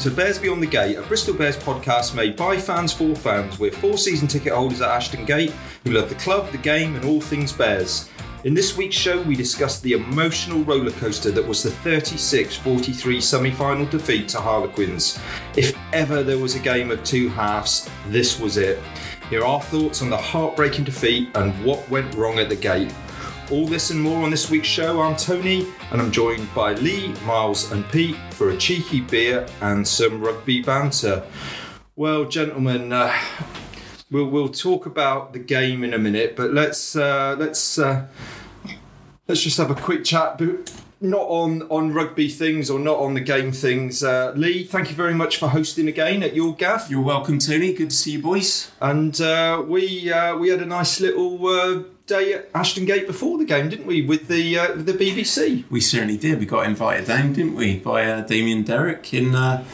to Bears Beyond the Gate, a Bristol Bears podcast made by fans for fans. We're four season ticket holders at Ashton Gate who love the club, the game, and all things Bears. In this week's show, we discuss the emotional rollercoaster that was the 36 43 semi final defeat to Harlequins. If ever there was a game of two halves, this was it. Here are our thoughts on the heartbreaking defeat and what went wrong at the gate. All this and more on this week's show. I'm Tony, and I'm joined by Lee, Miles, and Pete for a cheeky beer and some rugby banter. Well, gentlemen, uh, we'll we'll talk about the game in a minute, but let's uh, let's uh, let's just have a quick chat. But not on on rugby things or not on the game things. Uh, Lee, thank you very much for hosting again at your gaff. You're welcome, Tony. Good to see you, boys. And uh, we uh, we had a nice little uh, day at Ashton Gate before the game, didn't we? With the uh, the BBC. We certainly did. We got invited down, didn't we, by uh, Damien Derrick in. Uh,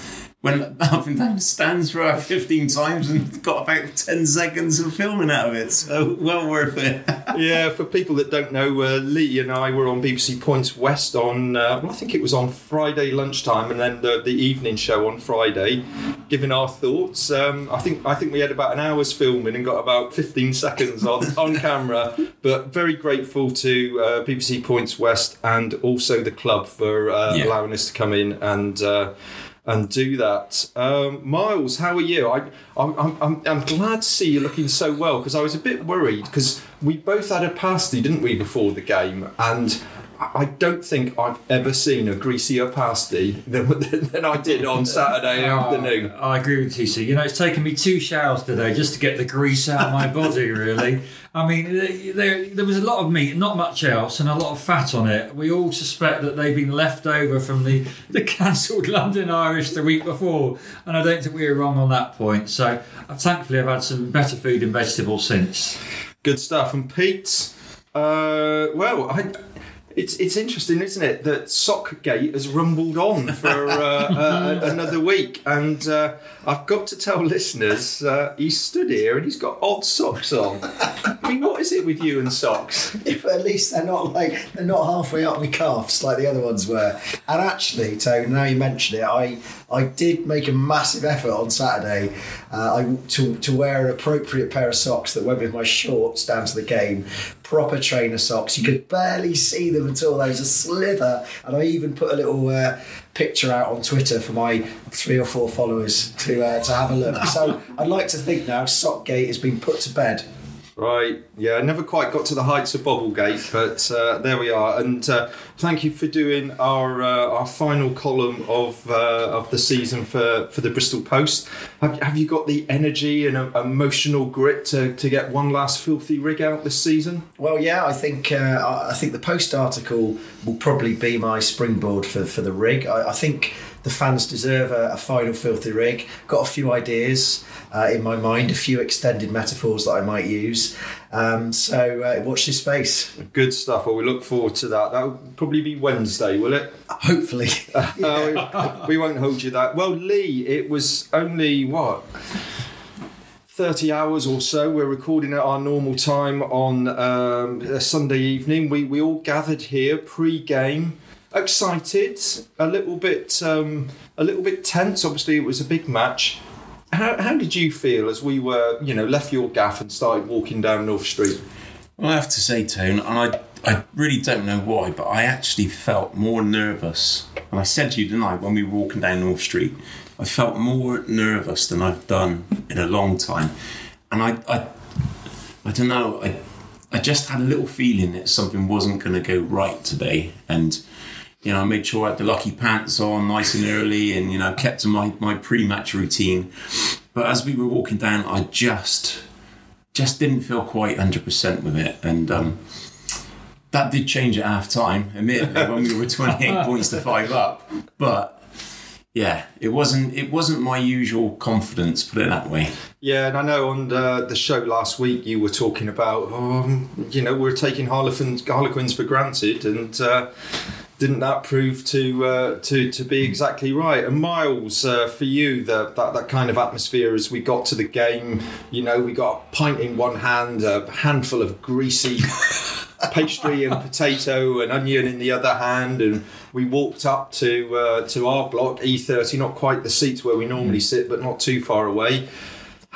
went up and down the stands for about 15 times and got about 10 seconds of filming out of it. So well worth it. yeah, for people that don't know, uh, Lee and I were on BBC Points West on, uh, well, I think it was on Friday lunchtime, and then the, the evening show on Friday, giving our thoughts. Um, I think I think we had about an hour's filming and got about 15 seconds on, on camera. But very grateful to uh, BBC Points West and also the club for uh, Yeah. allowing us to come in and. And do that. Um, Miles, how are you? I, I'm, I'm, I'm glad to see you looking so well because I was a bit worried because we both had a pasty, didn't we, before the game? And I don't think I've ever seen a greasier pasty than, than I did on Saturday afternoon. Oh, I agree with you, sir. You know, it's taken me two showers today just to get the grease out of my body, really. I mean, there, there was a lot of meat, not much else, and a lot of fat on it. We all suspect that they've been left over from the, the cancelled London Irish the week before, and I don't think we were wrong on that point. So, uh, thankfully, I've had some better food and vegetables since. Good stuff. And Pete, uh, well, I, it's it's interesting, isn't it, that Sockgate has rumbled on for uh, uh, another week, and uh, I've got to tell listeners, uh, he's stood here and he's got odd socks on. I mean, what is it with you and socks? if at least they're not like they're not halfway up my calves like the other ones were. And actually, Tone, now you mention it, I I did make a massive effort on Saturday uh, I, to to wear an appropriate pair of socks that went with my shorts down to the game. Proper trainer socks. You could barely see them until there was a slither, and I even put a little. Uh, Picture out on Twitter for my three or four followers to uh, to have a look. So I'd like to think now Sockgate has been put to bed. Right, yeah, I never quite got to the heights of Bobblegate, but uh, there we are. And uh, thank you for doing our uh, our final column of uh, of the season for, for the Bristol Post. Have, have you got the energy and uh, emotional grit to, to get one last filthy rig out this season? Well, yeah, I think uh, I think the post article will probably be my springboard for, for the rig. I, I think the fans deserve a, a final filthy rig. Got a few ideas uh, in my mind, a few extended metaphors that I might use. Um, so uh, watch this space. Good stuff. Well, we look forward to that. That will probably be Wednesday, will it? Hopefully, Uh, we, we won't hold you that. Well, Lee, it was only what 30 hours or so. We're recording at our normal time on um, a Sunday evening. We, we all gathered here pre-game, excited, a little bit um, a little bit tense. Obviously, it was a big match. How, how did you feel as we were, you know, left your gaff and started walking down North Street? Well, I have to say, Tone, and I, I really don't know why, but I actually felt more nervous. And I said to you tonight when we were walking down North Street, I felt more nervous than I've done in a long time. And I, I, I don't know, I, I just had a little feeling that something wasn't going to go right today. And, you know, I made sure I had the lucky pants on nice and early and, you know, kept to my, my pre match routine. But as we were walking down, I just just didn't feel quite 100% with it. And um, that did change at half time, admittedly, when we were 28 points to five up. But yeah, it wasn't it wasn't my usual confidence, put it that way. Yeah, and I know on the, the show last week you were talking about, um, you know, we're taking Harlequins, Harlequins for granted, and uh, didn't that prove to uh, to to be exactly right? And Miles, uh, for you, the, that that kind of atmosphere as we got to the game, you know, we got a pint in one hand, a handful of greasy pastry and potato and onion in the other hand, and we walked up to uh, to our block E30, not quite the seats where we normally sit, but not too far away.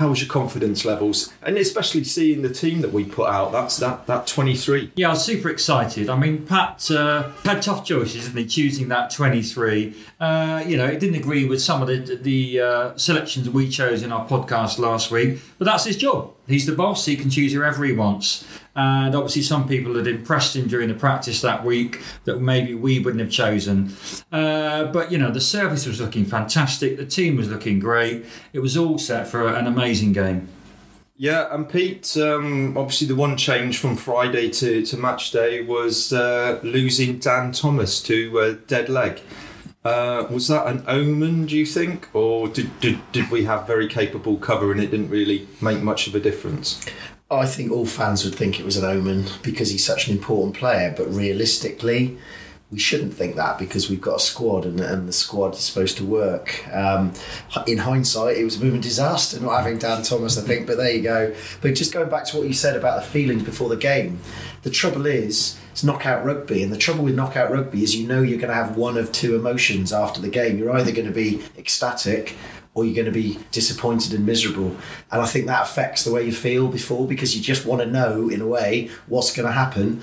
How was your confidence levels, and especially seeing the team that we put out? That's that that 23. Yeah, I was super excited. I mean, Pat uh, had tough choices, didn't he? Choosing that 23. Uh, you know, it didn't agree with some of the, the uh, selections we chose in our podcast last week, but that's his job. He's the boss. He can choose whoever he wants. And obviously, some people had impressed him during the practice that week that maybe we wouldn't have chosen. Uh, but, you know, the service was looking fantastic. The team was looking great. It was all set for an amazing game. Yeah, and Pete, um, obviously the one change from Friday to, to match day was uh, losing Dan Thomas to uh, dead leg. Uh, was that an omen, do you think? Or did, did, did we have very capable cover and it didn't really make much of a difference? I think all fans would think it was an omen because he's such an important player, but realistically, we shouldn't think that because we've got a squad and, and the squad is supposed to work. Um, in hindsight, it was a moving disaster not having Dan Thomas, I think, but there you go. But just going back to what you said about the feelings before the game, the trouble is, it's knockout rugby, and the trouble with knockout rugby is you know you're going to have one of two emotions after the game. You're either going to be ecstatic or you're going to be disappointed and miserable. And I think that affects the way you feel before because you just want to know, in a way, what's going to happen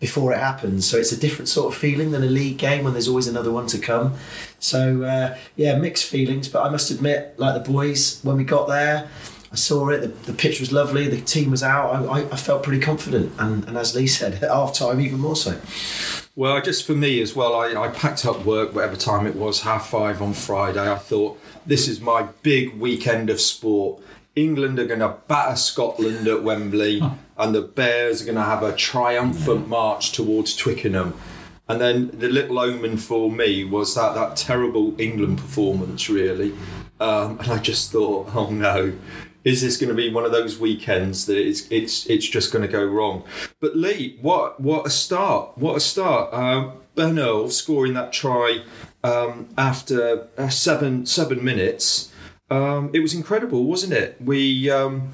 before it happens. So it's a different sort of feeling than a league game when there's always another one to come. So uh, yeah, mixed feelings. But I must admit, like the boys, when we got there, I saw it. The, the pitch was lovely. The team was out. I, I, I felt pretty confident. And, and as Lee said, at half time, even more so. Well, just for me as well, I, I packed up work, whatever time it was, half five on Friday. I thought, this is my big weekend of sport. England are going to batter Scotland at Wembley, and the Bears are going to have a triumphant march towards Twickenham. And then the little omen for me was that that terrible England performance, really. Um, and I just thought, oh no, is this going to be one of those weekends that it's it's it's just going to go wrong? But Lee, what what a start! What a start! Earl scoring that try um, after uh, seven seven minutes. Um, it was incredible, wasn't it? We um,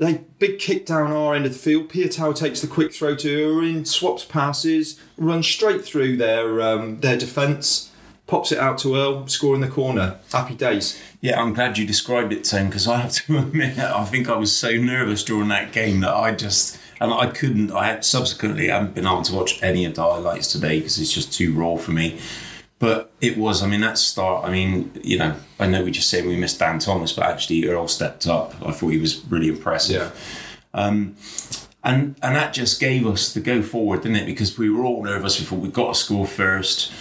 they big kick down our end of the field. Piutau takes the quick throw to Uren, swaps passes, runs straight through their um, their defence, pops it out to Earl, scoring the corner. Happy days. Yeah, I'm glad you described it, Tim, because I have to admit, I think I was so nervous during that game that I just, and I couldn't, I had subsequently, I haven't been able to watch any of the highlights today because it's just too raw for me. But it was, I mean, that start, I mean, you know, I know we just said we missed Dan Thomas, but actually Earl stepped up. I thought he was really impressive. Yeah. Um, and and that just gave us the go forward, didn't it? Because we were all nervous. Thought we got to score first,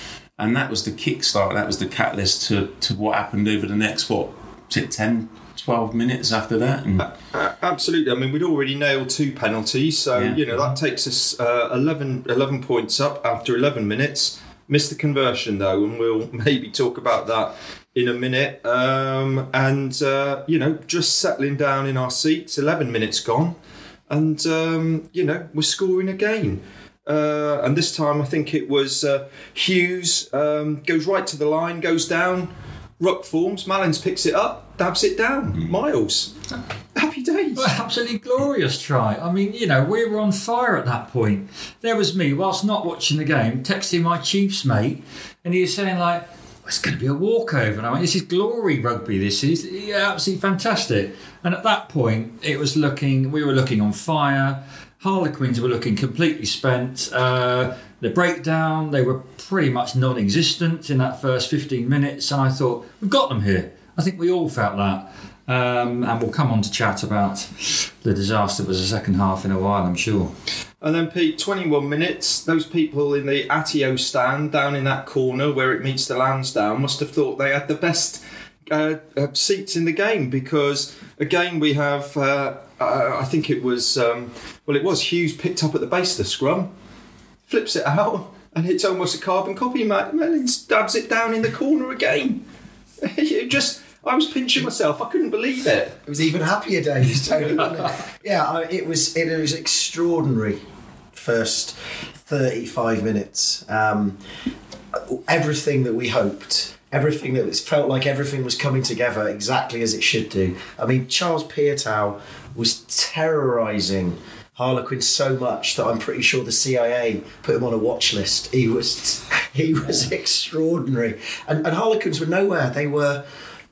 and that was the kickstart. That was the catalyst to to what happened over the next what was 10, 12 minutes after that. And Uh, absolutely. I mean, we'd already nailed two penalties, so Yeah. you know that takes us uh, 11, 11 points up after eleven minutes. Missed the conversion though, and we'll maybe talk about that in a minute. Um, and uh, you know, just settling down in our seats. Eleven minutes gone, and um, you know we're scoring again. Uh, and this time, I think it was uh, Hughes um, goes right to the line, goes down. Ruck forms. Malins picks it up, dabs it down. Miles, happy days. Well, absolutely glorious try. I mean, you know, we were on fire at that point. There was me, whilst not watching the game, texting my Chiefs mate, and he was saying like, "It's going to be a walkover." And I went, "This is glory rugby. This is yeah, absolutely fantastic." And at that point, it was looking, we were looking on fire. Harlequins were looking completely spent. Uh, the breakdown, they were pretty much non-existent in that first 15 minutes, and I thought, "We've got them here." I think we all felt that. Um, and we'll come on to chat about the disaster that was the second half in a while, I'm sure. And then Pete, 21 minutes. Those people in the Atyeo stand down in that corner where it meets the Lansdowne must have thought they had the best uh, uh, seats in the game because again we have. Uh, uh, I think it was um, well, it was Hughes picked up at the base of the scrum, flips it out, and it's almost a carbon copy. Max Malins stabs it down in the corner again. it just. I was pinching myself. I couldn't believe it. It was even happier days, Tony. It? yeah, it was. It was extraordinary. First thirty-five minutes, um, everything that we hoped, everything that was felt like everything was coming together exactly as it should do. I mean, Charles Piutau was terrorising Harlequin so much that I'm pretty sure the CIA put him on a watch list. He was he was extraordinary, and, and Harlequins were nowhere. They were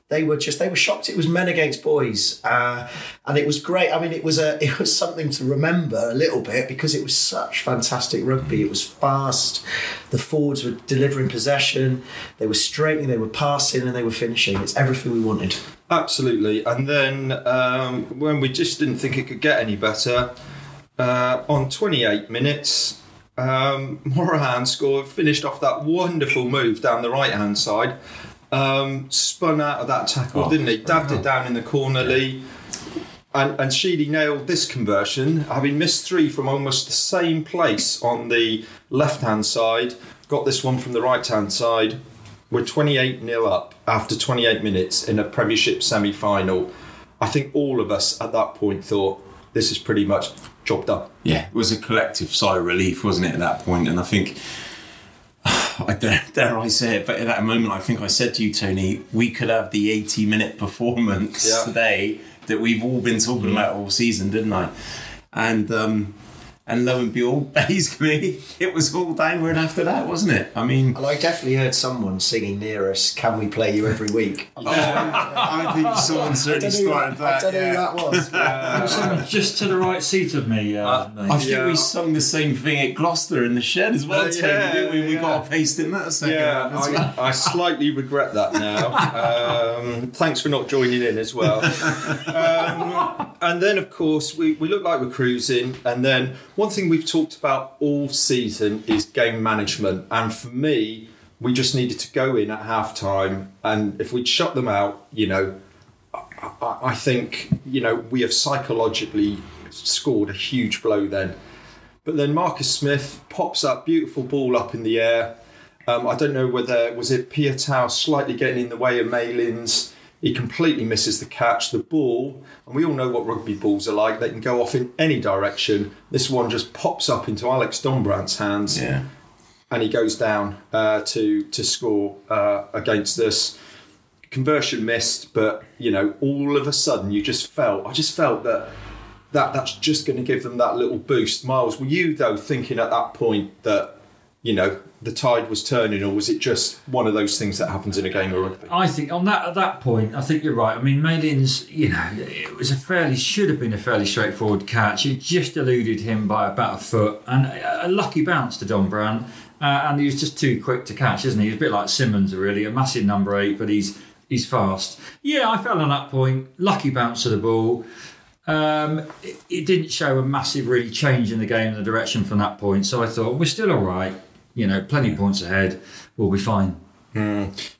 they were just they were shocked. It was men against boys uh, and it was great. I mean it was a it was something to remember a little bit because it was such fantastic rugby. It was fast. The forwards were delivering possession. They were straightening they were passing and they were finishing. It's everything we wanted. Absolutely. And then um, when we just didn't think it could get any better, uh, on 28 minutes, um, Morahan scored, finished off that wonderful move down the right hand side, um, spun out of that tackle, Oh, didn't he? Dabbed it down in the corner, Lee. And, and Sheedy nailed this conversion, having missed three from almost the same place on the left hand side. Got this one from the right hand side. We're 28 0 up after 28 minutes in a Premiership semi final. I think all of us at that point thought this is pretty much job done. yeah, it was a collective sigh of relief, wasn't it, at that point? And I think, I dare, dare I say it, but at that moment, I think I said to you, Tony, we could have the 80 minute performance Yeah. today that we've all been talking about all season, didn't I? And, um, and lo and behold, basically, it was all downward after that, wasn't it? I mean, and i definitely heard someone singing near us can we play you every week I think someone certainly started that. I don't know yeah. who that was. There was just to the right seat of me. Uh, I think Yeah. we sung the same thing at Gloucester in the shed as well, Uh, Tony, yeah, didn't we? We got a paste in that second Yeah, round as well. I, I slightly regret that now. Um, thanks for not joining in as well. Um, and then, of course, we, we look like we're cruising. And then, one thing we've talked about all season is game management. And for me, we just needed to go in at half time. And if we'd shut them out, you know, I, I think, you know, we have psychologically scored a huge blow then. But then Marcus Smith pops up, beautiful ball up in the air. Um, I don't know whether was it Piutau slightly getting in the way of Malins. He completely misses the catch. The ball, and we all know what rugby balls are like. They can go off in any direction. This one just pops up into Alex Dombrandt's hands, Yeah. and he goes down uh, to to score uh, against us. Conversion missed, but you know, all of a sudden, you just felt. I just felt that that that's just going to give them that little boost. Miles, were you though thinking at that point that you know the tide was turning, or was it just one of those things that happens in a game of rugby? I think on that at that point, I think you're right. I mean, Malins, you know, it was a fairly should have been a fairly straightforward catch. It just eluded him by about a foot, and a, lucky bounce to Dombrandt. Uh, and he was just too quick to catch, isn't he? He's a bit like Simmons, really, a massive number eight, but he's he's fast. Yeah, I fell on that point. Lucky bounce to the ball. Um, it, it didn't show a massive really change in the game, in the direction from that point. So I thought we're still all right. You know, plenty of points ahead. We'll be fine.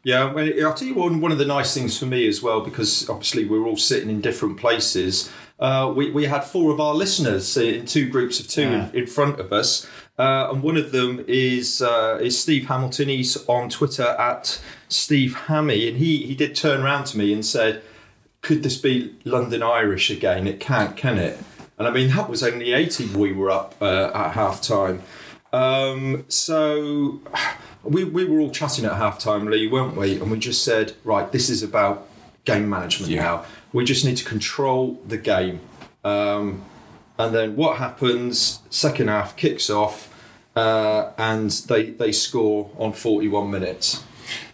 Yeah, well, I'll tell you one, one of the nice things for me as well, because obviously we're all sitting in different places. Uh, we, we had four of our listeners in two groups of two in, in front of us. Uh, and one of them is uh, is Steve Hamilton. He's on Twitter at Steve Hammy, and he, he did turn around to me and said, "Could this be London Irish again? It can't, can it?" And I mean, that was only eighty. We were up uh, at half time. Um, so we, we were all chatting at half time, Lee, weren't we? And we just said, right, this is about game management Yeah. now. We just need to control the game. Um, and then what happens? Second half kicks off, uh, and they they score on 41 minutes.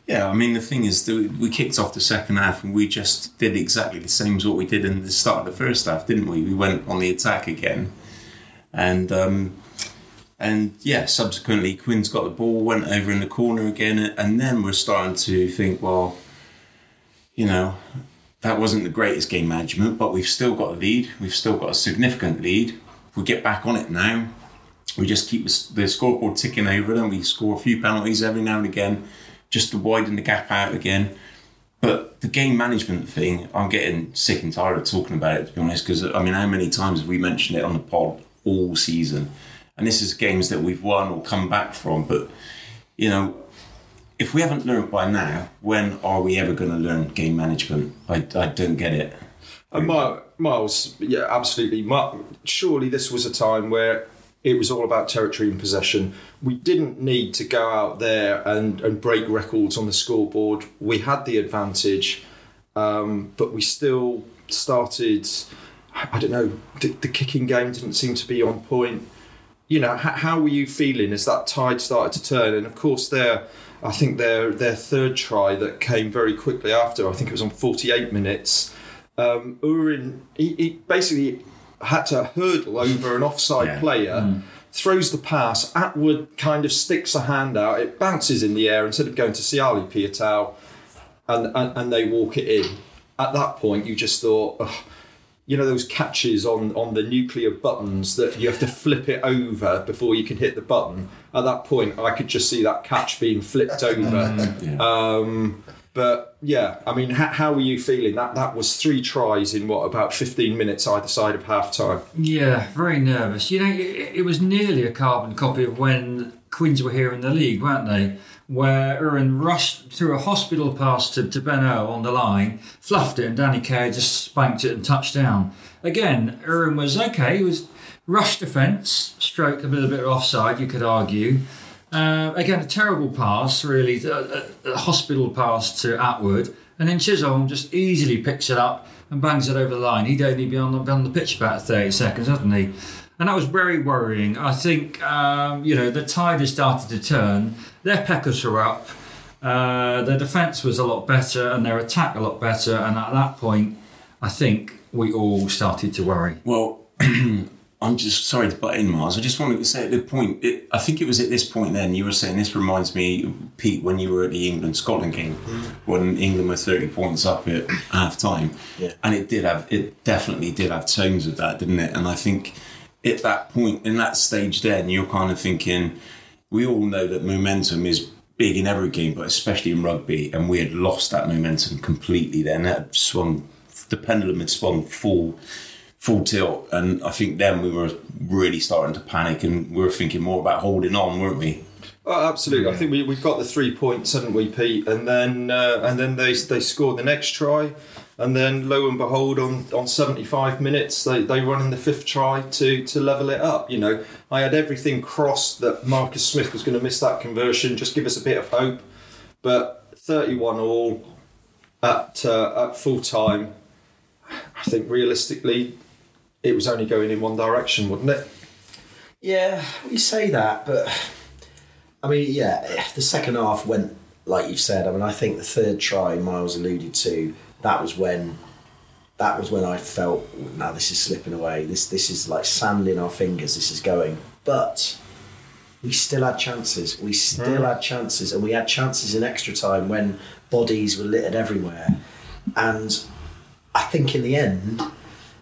Yeah, I mean the thing is, we kicked off the second half and we just did exactly the same as what we did in the start of the first half, didn't we? We went on the attack again, and um, and yeah, subsequently Quinn's got the ball, went over in the corner again, and then we're starting to think, well, you know, that wasn't the greatest game management, but we've still got a lead. We've still got a significant lead. If we get back on it now, we just keep the scoreboard ticking over and we score a few penalties every now and again just to widen the gap out again. But the game management thing, I'm getting sick and tired of talking about it, to be honest, because I mean, how many times have we mentioned it on the pod all season? And this is games that we've won or come back from. But, you know, if we haven't learned by now, when are we ever going to learn game management? I, I don't get it. And Mi- Miles, yeah, absolutely. Surely this was a time where it was all about territory and possession. We didn't need to go out there and, and break records on the scoreboard. We had the advantage, um, but we still started I don't know, the, the kicking game didn't seem to be on point. You know, how, how were you feeling as that tide started to turn? And of course, their, I think their their third try that came very quickly after, I think it was on 48 minutes. Um, Uren, he, he basically had to hurdle over an offside Yeah. player. Throws the pass. Atwood kind of sticks a hand out. It bounces in the air instead of going to Siale Piutau and, and, and they walk it in. At that point, you just thought, Ugh. You know, those catches on, on the nuclear buttons that you have to flip it over before you can hit the button. At that point, I could just see that catch being flipped over. Yeah. Um, but yeah, I mean, how, how were you feeling? That that was three tries in what about fifteen minutes either side of half time. Yeah, very nervous. You know, it, it was nearly a carbon copy of when Queens were here in the league, weren't they? Where Uren rushed through a hospital pass to, to Benno on the line, fluffed it, and Danny Care just spanked it and touched down. Again, Uren was okay. He was rush defence, stroke a little bit offside, you could argue. Uh, again, a terrible pass, really, a, a, a hospital pass to Atwood. And then Chisholm just easily picks it up and bangs it over the line. He'd only be on the, be on the pitch about 30 seconds, hadn't he? And that was very worrying. I think, um, you know, the tide has started to turn. Their peckers are up. Uh, their defence was a lot better and their attack a lot better. And at that point, I think we all started to worry. Well, I'm just sorry to butt in, Mars. I just wanted to say at the point, it, I think it was at this point then, you were saying this reminds me, Pete, when you were at the England Scotland game, when England were 30 points up at half time. Yeah. And it did have, it definitely did have tones of that, didn't it? And I think at that point, in that stage then, you're kind of thinking, we all know that momentum is big in every game, but especially in rugby, and we had lost that momentum completely then. That swung, the pendulum had swung full full tilt, and I think then we were really starting to panic, and we were thinking more about holding on, weren't we? Oh, absolutely. I think we, we got the three points, hadn't we, Pete? And then uh, and then they they scored the next try, and then lo and behold, on, on seventy five minutes, they, they run in the fifth try to to level it up. You know, I had everything crossed that Marcus Smith was going to miss that conversion. Just give us a bit of hope, but thirty one all at uh, at full time. I think realistically, it was only going in one direction, wouldn't it? Yeah, you say that, but I mean, yeah, the second half went like you've said. I mean, I think the third try Miles alluded to that was when that was when I felt now this is slipping away. This this is like sand in our fingers. This is going, but we still had chances. We still hmm. had chances, and we had chances in extra time when bodies were littered everywhere. And I think in the end,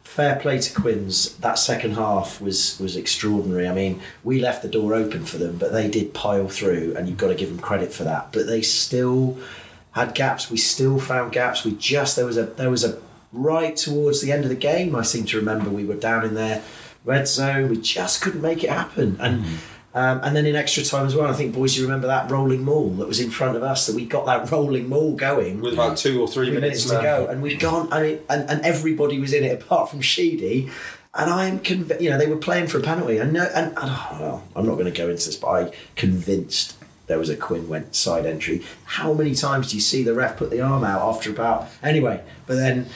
fair play to Quins. That second half was was extraordinary. I mean, we left the door open for them, but they did pile through, and you've got to give them credit for that. But they still had gaps. We still found gaps. We just there was a there was a right towards the end of the game. I seem to remember we were down in their red zone. We just couldn't make it happen, and. Um, and then in extra time as well, I think boys, you remember that rolling maul that was in front of us. That we got that rolling maul going With about two or three, three minutes, to go, and we'd gone, and, it, and and everybody was in it apart from Sheedy. And I'm convinced, you know, they were playing for a penalty. I know, and, and oh, well, I'm not going to go into this, but I convinced there was a Quinn went side entry. How many times do you see the ref put the arm out after about anyway? But then,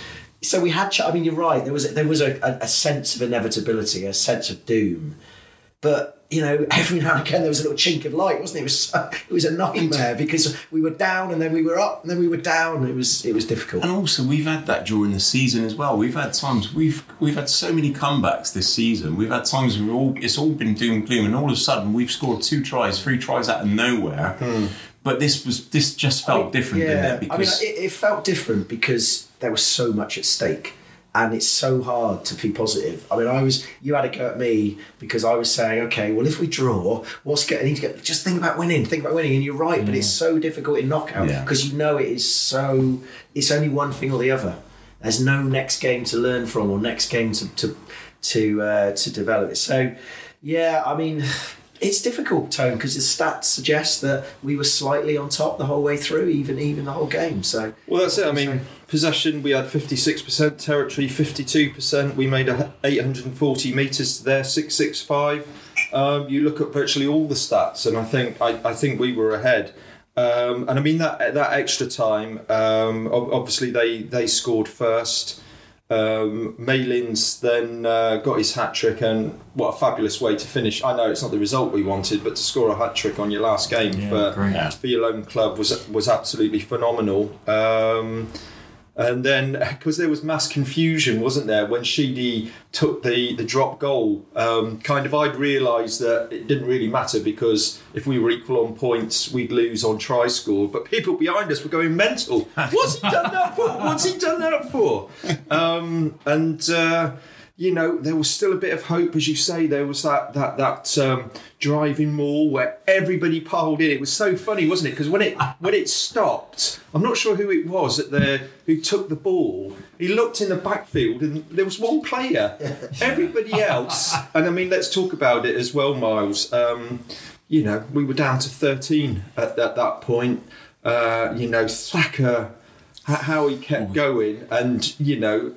so we had. I mean, you're right. There was there was a, a sense of inevitability, a sense of doom. But you know, every now and again there was a little chink of light, wasn't it? It was so, it was a nightmare because we were down and then we were up and then we were down. It was it was difficult. And also, we've had that during the season as well. We've had times we've we've had so many comebacks this season. We've had times where all it's all been doom and gloom, and all of a sudden we've scored two tries, three tries out of nowhere. Hmm. But this was this just felt different, didn't it? I mean, it, it felt different because there was so much at stake, and it's so hard to be positive. I mean, I was you had a go at me because I was saying, okay, well, if we draw, what's getting to get? Just think about winning, think about winning, and you're right. But it's so difficult in knockout Yeah. because you know it is so. It's only one thing or the other. There's no next game to learn from or next game to to to uh, to develop it. So, yeah, I mean. It's difficult, Tone, because the stats suggest that we were slightly on top the whole way through, even even the whole game. So Well, that's it. I mean, possession, we had 56%, territory 52%. We made 840 metres to their 665. Um, you look at virtually all the stats, and I think I, I think we were ahead. Um, and I mean that that extra time. Um, obviously, they they scored first. Um, Malins then uh, got his hat trick, and what a fabulous way to finish! I know it's not the result we wanted, but to score a hat trick on your last game Yeah, for for your own club was was absolutely phenomenal. Um, and then, because there was mass confusion, wasn't there, when Sheedy took the, the drop goal? Um, kind of, I'd realised that it didn't really matter because if we were equal on points, we'd lose on try score. But people behind us were going mental. What's he done that for? What's he done that for? Um, and uh, you know, there was still a bit of hope, as you say. There was that that that um, driving maul where everybody piled in. It was so funny, wasn't it? Because when it when it stopped, I'm not sure who it was at the who took the ball. He looked in the backfield, and there was one player. Everybody else, and I mean, let's talk about it as well, Miles. Um, you know, we were down to 13 at, at that point. Uh, you know, Thacker, how he kept going, and you know,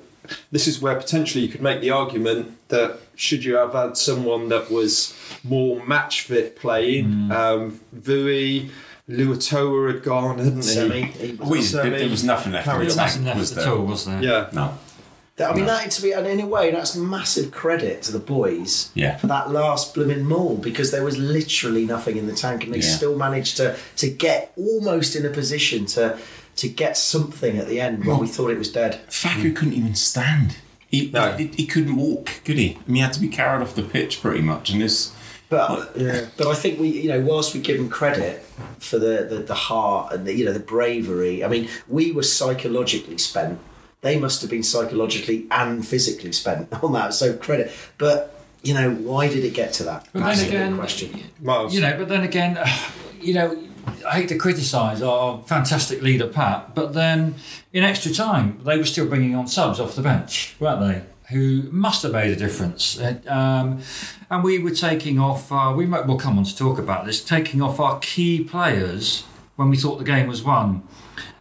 this is where potentially you could make the argument that should you have had someone that was more match fit playing, um, Vui, Luatoa had gone, hadn't Semi. he? he was- We, Semi. there, there was nothing left in Carried the on. tank, Nothing left was at there? all, was there? Yeah. No. That- I mean, No. that to be, and in a way, that's massive credit to the boys Yeah. for that last blooming maul because there was literally nothing in the tank, and they Yeah. still managed to to get almost in a position to to get something at the end when we thought it was dead. Thacker couldn't even stand. He, No. he, he couldn't walk, could he? I mean, he had to be carried off the pitch pretty much. And this, But yeah, but I think we, you know, whilst we give him credit for the, the the heart and the you know the bravery, I mean, we were psychologically spent. They must have been psychologically and physically spent on that. So credit, but you know, why did it get to that? But That's then the big again, question. Miles. You know, but then again, you know, I hate to criticise our fantastic leader Pat, but then in extra time they were still bringing on subs off the bench, weren't they? Who must have made a difference, Uh, um, and we were taking off. Uh, we might, we'll come on to talk about this. Taking off our key players when we thought the game was won,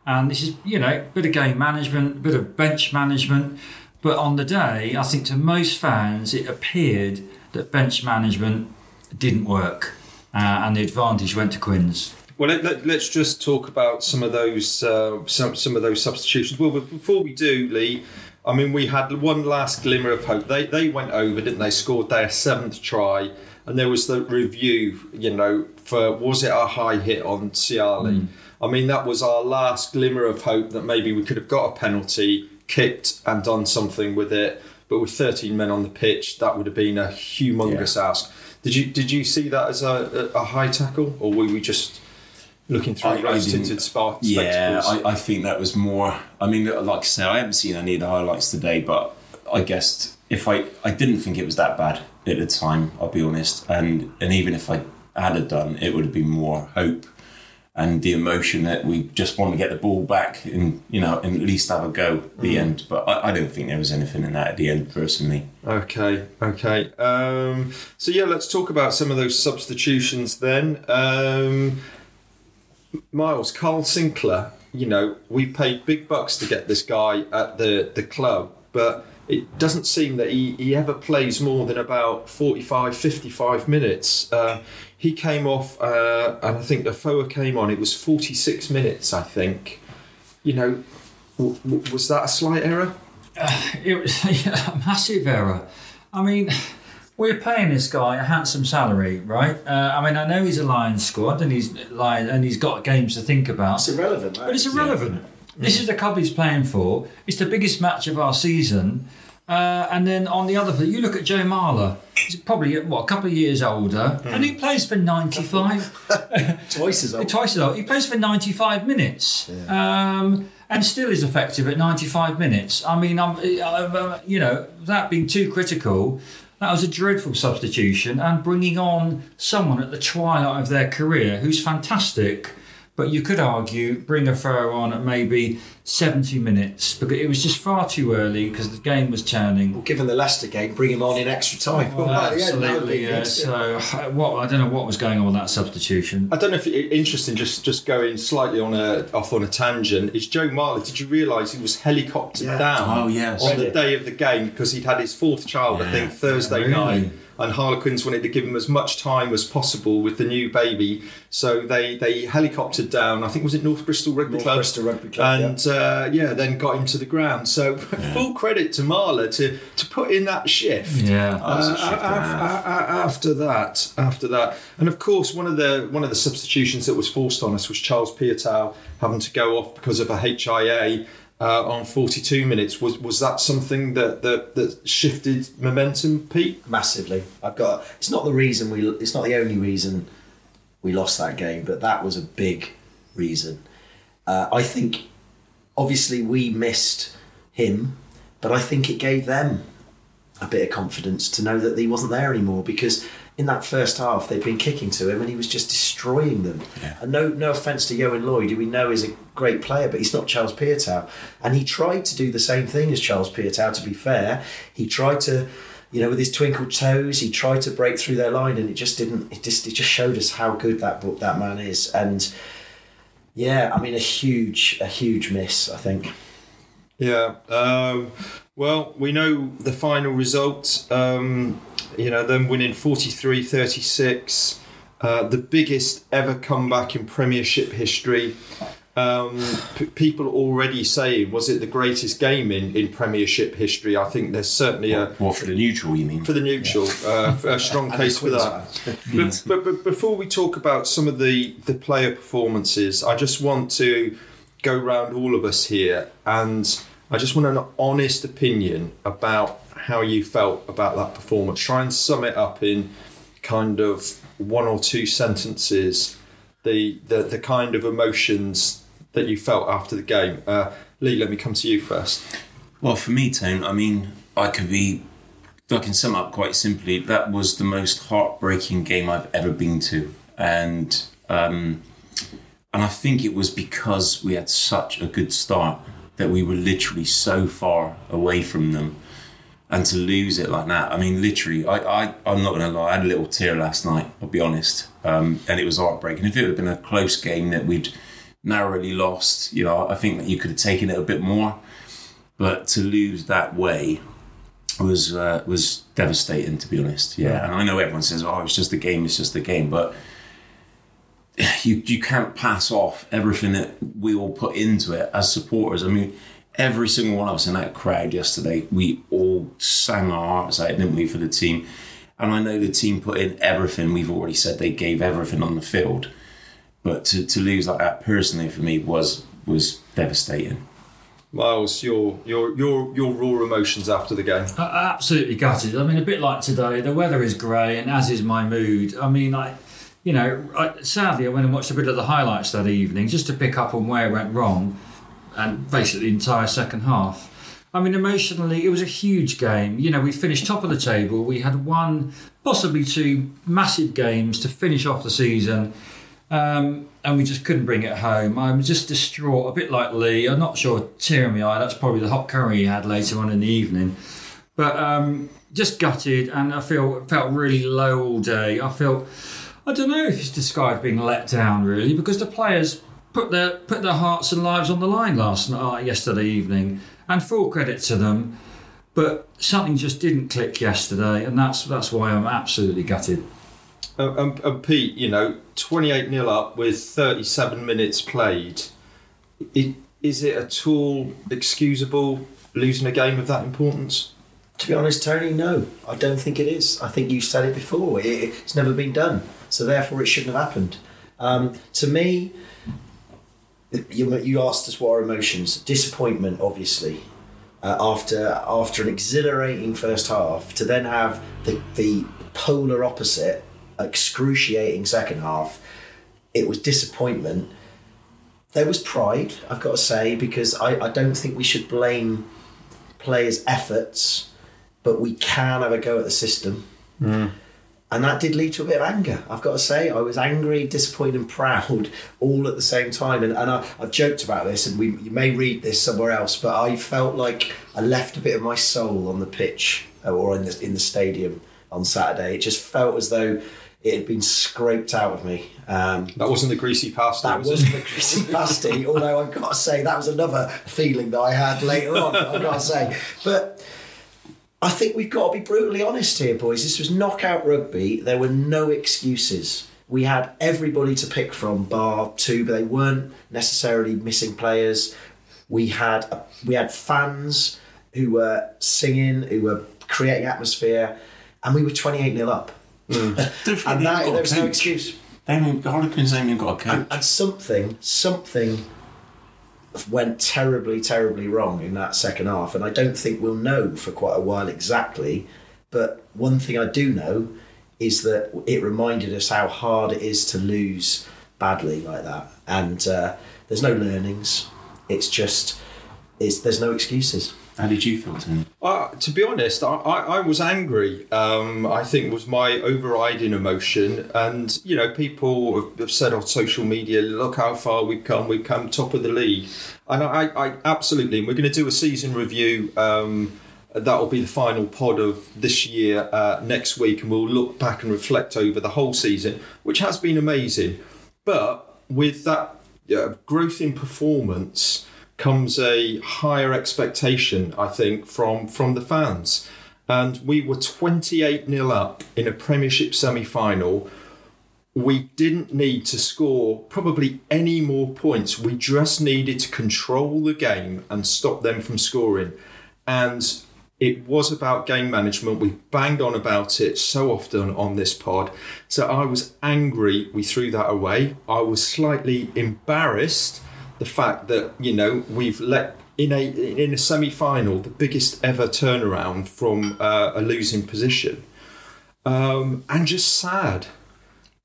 and this is you know a bit of game management, a bit of bench management. But on the day, I think to most fans, it appeared that bench management didn't work, uh, and the advantage went to Quins. Well, let, let, us just talk about some of those uh, some some of those substitutions. Well, but before we do, Lee, I mean, we had one last glimmer of hope. They they went over, didn't they? Scored their seventh try, and there was the review. You know, for was it a high hit on Siale? I mean, that was our last glimmer of hope that maybe we could have got a penalty, kicked, and done something with it. But with 13 men on the pitch, that would have been a humongous ask. Did you did you see that as a, a, a high tackle, or were we just looking through I- I rose didn't- tinted spark yeah. I, I think that was more. I mean, like I say, I haven't seen any of the highlights today, but I guessed if I, I didn't think it was that bad at the time. I'll be honest, and and even if I had it done, it would have been more hope and the emotion that we just want to get the ball back and you know and at least have a go at the end. But I, I don't think there was anything in that at the end, personally. Okay, okay. Um, so yeah, let's talk about some of those substitutions then. Um, Miles, Kyle Sinckler. You know, we paid big bucks to get this guy at the the club, but it doesn't seem that he, he ever plays more than about 45, 55 minutes. Uh, he came off, uh, and I think the Foa came on. It was 46 minutes, I think. You know, w- w- was that a slight error? It was a massive error. I mean, we're paying this guy a handsome salary, right? Uh, I mean, I know he's a Lions squad and he's Lion, and he's got games to think about. It's irrelevant, But it's irrelevant. This is the club he's playing for. It's the biggest match of our season. Uh, and then on the other, you look at Joe Marler. He's probably what a couple of years older, and he plays for ninety-five. twice as old. Twice as old. He plays for ninety-five minutes, um, and still is effective at ninety-five minutes. I mean, I'm, uh, you know, that being too critical, that was a dreadful substitution, and bringing on someone at the twilight of their career who's fantastic. But you could argue bring a throw on at maybe 70 minutes because it was just far too early because the game was turning. Well, given the Leicester game, bring him on in extra time. Oh, well, Right, yeah, that would be absolutely. Yeah. good. So what I don't know what was going on with that substitution. I don't know if it, interesting. Just just going slightly on a off on a tangent. Is Joe Marler? Did you realise he was helicoptered Yeah. down Oh, yes. on the day of the game because he'd had his fourth child? I think Thursday Really? night. And Harlequins wanted to give him as much time as possible with the new baby. So they they helicoptered down. I think was it North Bristol Rugby North Club, Bristol Rugby Club, and uh, yeah, then got him to the ground. So full credit to Marler to to put in that shift. Yeah. That's a Uh, shift and a af- half. a- a- after that, after that, and of course, one of the one of the substitutions that was forced on us was Charles Piutau having to go off because of a HIA uh, on 42 minutes. Was was that something that that, that shifted momentum, Pete? massively. I've got. It's not the reason we. It's not the only reason we lost that game, but that was a big reason. Uh, I think, obviously, we missed him, but I think it gave them a bit of confidence to know that he wasn't there anymore because. In that first half, they'd been kicking to him, and he was just destroying them. Yeah. And no, no offense to Ioan Lloyd, who we know is a great player, but he's not Charles Piutau. And he tried to do the same thing as Charles Piutau. To be fair, he tried to you know, with his twinkled toes, he tried to break through their line, and it just didn't. It just it just showed us how good that book that man is, and yeah, I mean, a huge a huge miss, I think. Yeah. Um, well, we know the final result. Um, you know, them winning 43 36, uh, the biggest ever comeback in Premiership history. Um, p- people already saying, was it the greatest game in, in Premiership history? I think there's certainly a, What for the neutral? You mean? for the neutral, uh, a strong case for that. But, but, but before we talk about some of the, the player performances, I just want to go round all of us here and I just want an honest opinion about how you felt about that performance. Try and sum it up in kind of one or two sentences, the, the, the kind of emotions that you felt after the game. Uh, Lee, let me come to you first. Well, for me, Tone, I mean, I could be. I can sum up quite simply. That was the most heartbreaking game I've ever been to, and um, and I think it was because we had such a good start that we were literally so far away from them, and to lose it like that. I mean, literally, I, I I'm not going to lie. I had a little tear last night. I'll be honest, um, and it was heartbreaking. If it had been a close game that we'd narrowly lost, you know, I think that you could have taken it a bit more but to lose that way was uh, was devastating to be honest yeah and I know everyone says oh it's just a game it's just a game but you you can't pass off everything that we all put into it as supporters I mean every single one of us in that crowd yesterday we all sang our hearts out didn't we for the team and I know the team put in everything we've already said they gave everything on the field but to, to lose like that personally for me was was devastating Miles, your your your your raw emotions after the game. Uh, absolutely gutted. I mean, a bit like today, the weather is grey, and as is my mood. I mean, I, you know, I, sadly, I went and watched a bit of the highlights that evening just to pick up on where it went wrong, and basically the entire second half. I mean, emotionally, it was a huge game. You know, we finished top of the table. We had one, possibly two massive games to finish off the season. Um, and we just couldn't bring it home. I'm just distraught, a bit like Lee. I'm not sure, tear in my eye. That's probably the hot curry he had later on in the evening. But um, just gutted, and I feel felt really low all day. I felt, I don't know if it's described being let down really, because the players put their put their hearts and lives on the line last night, yesterday evening, and full credit to them. But something just didn't click yesterday, and that's that's why I'm absolutely gutted. Uh, and, and Pete, you know, 28 0 up with 37 minutes played. It, is it at all excusable losing a game of that importance? To be honest, Tony, no, I don't think it is. I think you said it before. It, it's never been done, so therefore it shouldn't have happened. Um, to me, you, you asked us what our emotions. Disappointment, obviously. Uh, after after an exhilarating first half, to then have the the polar opposite, excruciating second half, it was disappointment. There was pride, I've got to say, because I, I don't think we should blame players' efforts, but we can have a go at the system. And that did lead to a bit of anger, I've got to say. I was angry, disappointed, and proud all at the same time. And, and I, I've joked about this, and we, you may read this somewhere else, but I felt like I left a bit of my soul on the pitch uh, or in the, in the stadium on Saturday. It just felt as though it had been scraped out of me. Um, That wasn't the greasy pasta. that was wasn't the greasy pasty, although I've got to say that was another feeling that I had later on. I've got to say, but I think we've got to be brutally honest here, boys. This was knockout rugby. There were no excuses. We had everybody to pick from, bar two, but they weren't necessarily missing players. We had uh, we had fans who were singing, who were creating atmosphere, and we were twenty eight 0 up. Don't hmm. And that, there was no excuse. They haven't, Harlequins haven't even got a coach. And, and something, something went terribly, terribly wrong in that second half. And I don't think we'll know for quite a while exactly. But one thing I do know is that it reminded us how hard it is to lose badly like that. And uh, there's no learnings. It's just, it's there's no excuses. How did you feel, Tony? Uh, to be honest, I, I, I was angry. Um, I think was my overriding emotion, and you know, people have, said on social media, "Look how far we've come. We've come top of the league," and I, I absolutely. We're going to do a season review. Um, that'll be the final pod of this year uh, next week, and we'll look back and reflect over the whole season, which has been amazing. But with that uh, growth in performance comes a higher expectation, I think, from from the fans. And we were 28 0 up in a Premiership semi final. We didn't need to score probably any more points. We just needed to control the game and stop them from scoring. And it was about game management. We banged on about it so often on this pod. So I was angry we threw that away. I was slightly embarrassed the fact that, you know, we've let in a in a semi-final the biggest ever turnaround from uh, a losing position. Um, and just sad.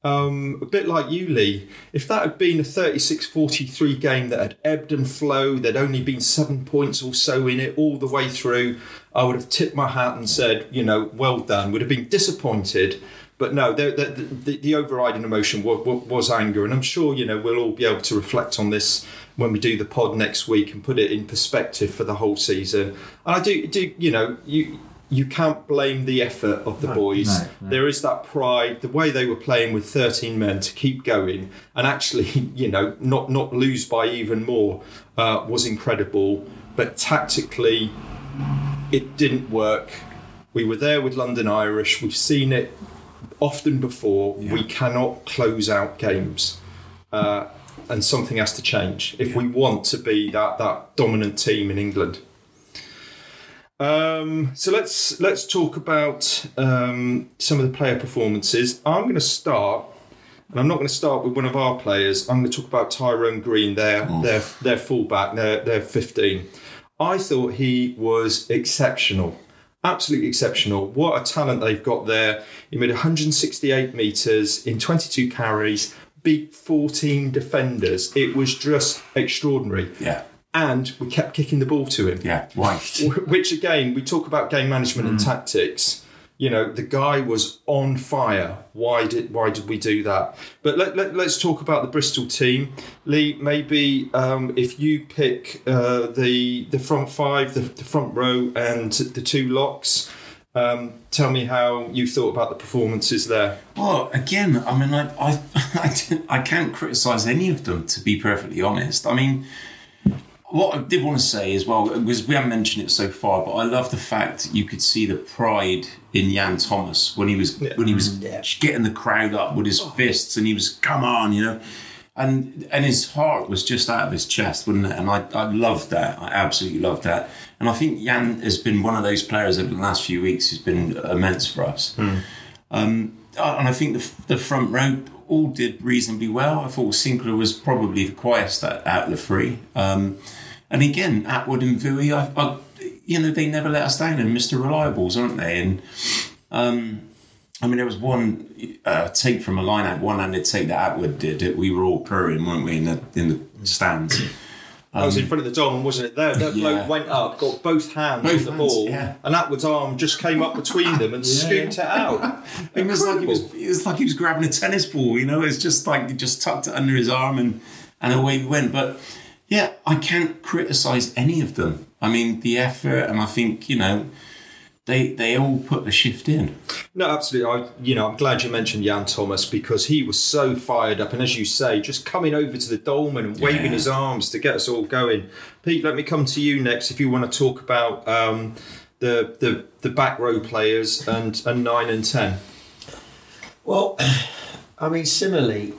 Um, a bit like you, Lee. If that had been a 36 43 game that had ebbed and flowed, there'd only been seven points or so in it all the way through, I would have tipped my hat and said, you know, well done. Would have been disappointed. But no, the, the, the, the overriding emotion was, was anger. And I'm sure, you know, we'll all be able to reflect on this when we do the pod next week and put it in perspective for the whole season. And I do, do you know, you you can't blame the effort of the boys. no, no. There is that pride, the way they were playing with 13 men to keep going and actually, you know, not not lose by even more uh, was incredible. But tactically, it didn't work. We were there with London Irish. We've seen it often before. We cannot close out games. Uh, and something has to change if we want to be that, that dominant team in England. Um, so let's let's talk about um, some of the player performances. I'm going to start, and I'm not going to start with one of our players. I'm going to talk about Tyrone Green, their their their fullback, their their 15. I thought he was exceptional, absolutely exceptional. What a talent they've got there. He made 168 meters in 22 carries, beat 14 defenders. It was just extraordinary. Yeah. And we kept kicking the ball to him Yeah. Right. which again we talk about game management and mm. tactics you know the guy was on fire. Why did why did we do that? But let, let, let's talk about the bristol team. Lee maybe um, if you pick uh, the the front five the, the front row and the two locks um, tell me how you thought about the performances there. Well, again, I mean, I, I, I, I can't criticise any of them, to be perfectly honest. I mean, what I did want to say as well was we haven't mentioned it so far, but I love the fact you could see the pride in Yann Thomas when he was when he was Yeah. getting the crowd up with his fists, and he was come on, you know. And and his heart was just out of his chest, wasn't it? And I, I loved that. I absolutely loved that. And I think Yann has been one of those players over the last few weeks who's been immense for us. Um, and I think the, the front row all did reasonably well. I thought Sinckler was probably the quietest out out of the three. Um, and again, Attwood and Vui, I, I, you know, they never let us down and Mr. Reliables, aren't they? And um, I mean, there was one uh, take from a line out, one handed take that Attwood did. That we were all purring, weren't we, in the in the stands? I was in front of the Dolman, wasn't it? There, that Um, yeah. bloke went up, got both hands Both on the hands, ball, yeah. and Attwood's arm just came up between them and scooped it out. It was like he was, it was like he was grabbing a tennis ball, you know. It's just like he just tucked it under his arm and and away we went. But yeah, I can't criticise any of them. I mean, the effort, and I think you know, they they all put a shift in. No, absolutely. I, you know, I'm glad you mentioned Yann Thomas because he was so fired up, and as you say, just coming over to the dolman and waving Yeah. his arms to get us all going. Pete, let me come to you next if you want to talk about um, the the, the back row players and, and nine and ten. Well, I mean, similarly,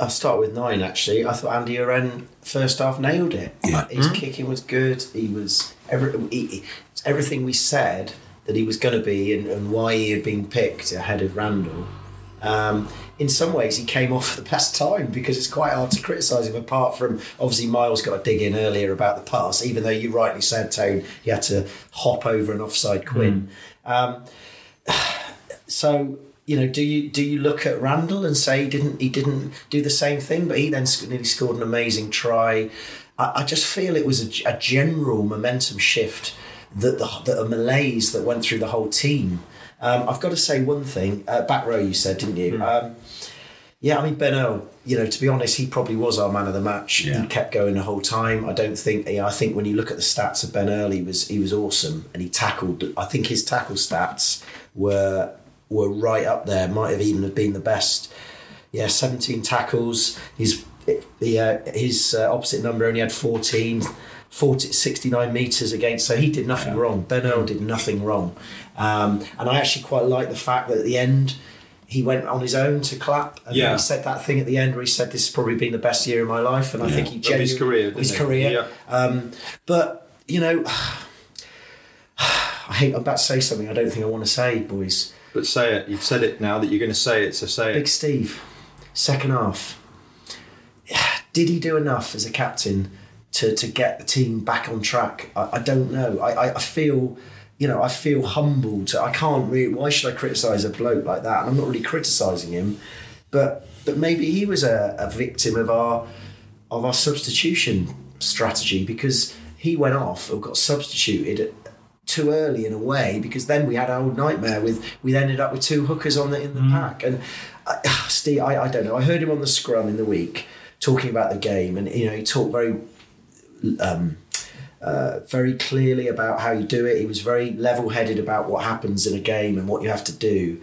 I'll start with nine actually. I thought Andy Uren first half nailed it. Yeah. His kicking was good. He was every, he, he- everything we said that he was going to be and, and why he had been picked ahead of Randall. Um, in some ways, he came off at the best time because it's quite hard to criticise him. Apart from obviously, Miles got to dig in earlier about the pass, even though you rightly said, Tone, he had to hop over an offside Quinn. Um, so you know, do you do you look at Randall and say he didn't he didn't do the same thing, but he then nearly scored an amazing try. I, I just feel it was a general momentum shift that the that a malaise that went through the whole team. Um, I've got to say one thing. Uh, back row, you said, didn't you? Um, yeah, I mean Ben Earl. You know, to be honest, he probably was our man of the match. Yeah. He kept going the whole time. I don't think. Yeah, I think when you look at the stats of Ben Earl, he was he was awesome, and he tackled. I think his tackle stats were were right up there. Might have even have been the best. Yeah, seventeen tackles. His the uh, his uh, opposite number only had 14, 40, 69 meters against. So he did nothing wrong. Ben Earl did nothing wrong, um, and I actually quite like the fact that at the end. He went on his own to clap, and Yeah. he said that thing at the end where he said, "This has probably been the best year of my life," and I think he Of his career, his he? career. Yeah. Um, but you know, I hate. I'm about to say something I don't think I want to say, boys. But say it. You've said it now that you're going to say it. So say it. Big. Steve, second half. Did he do enough as a captain to, to get the team back on track? I, I don't know. I, I, feel, you know, I feel humbled. I can't really. Why should I criticise a bloke like that? And I'm not really criticising him, but but maybe he was a, a victim of our of our substitution strategy because he went off or got substituted too early in a way because then we had our old nightmare with we ended up with two hookers on the in the pack. And uh, Steve I, I don't know. I heard him on the scrum in the week talking about the game and you know he talked very um, uh, very clearly about how you do it. He was very level-headed about what happens in a game and what you have to do.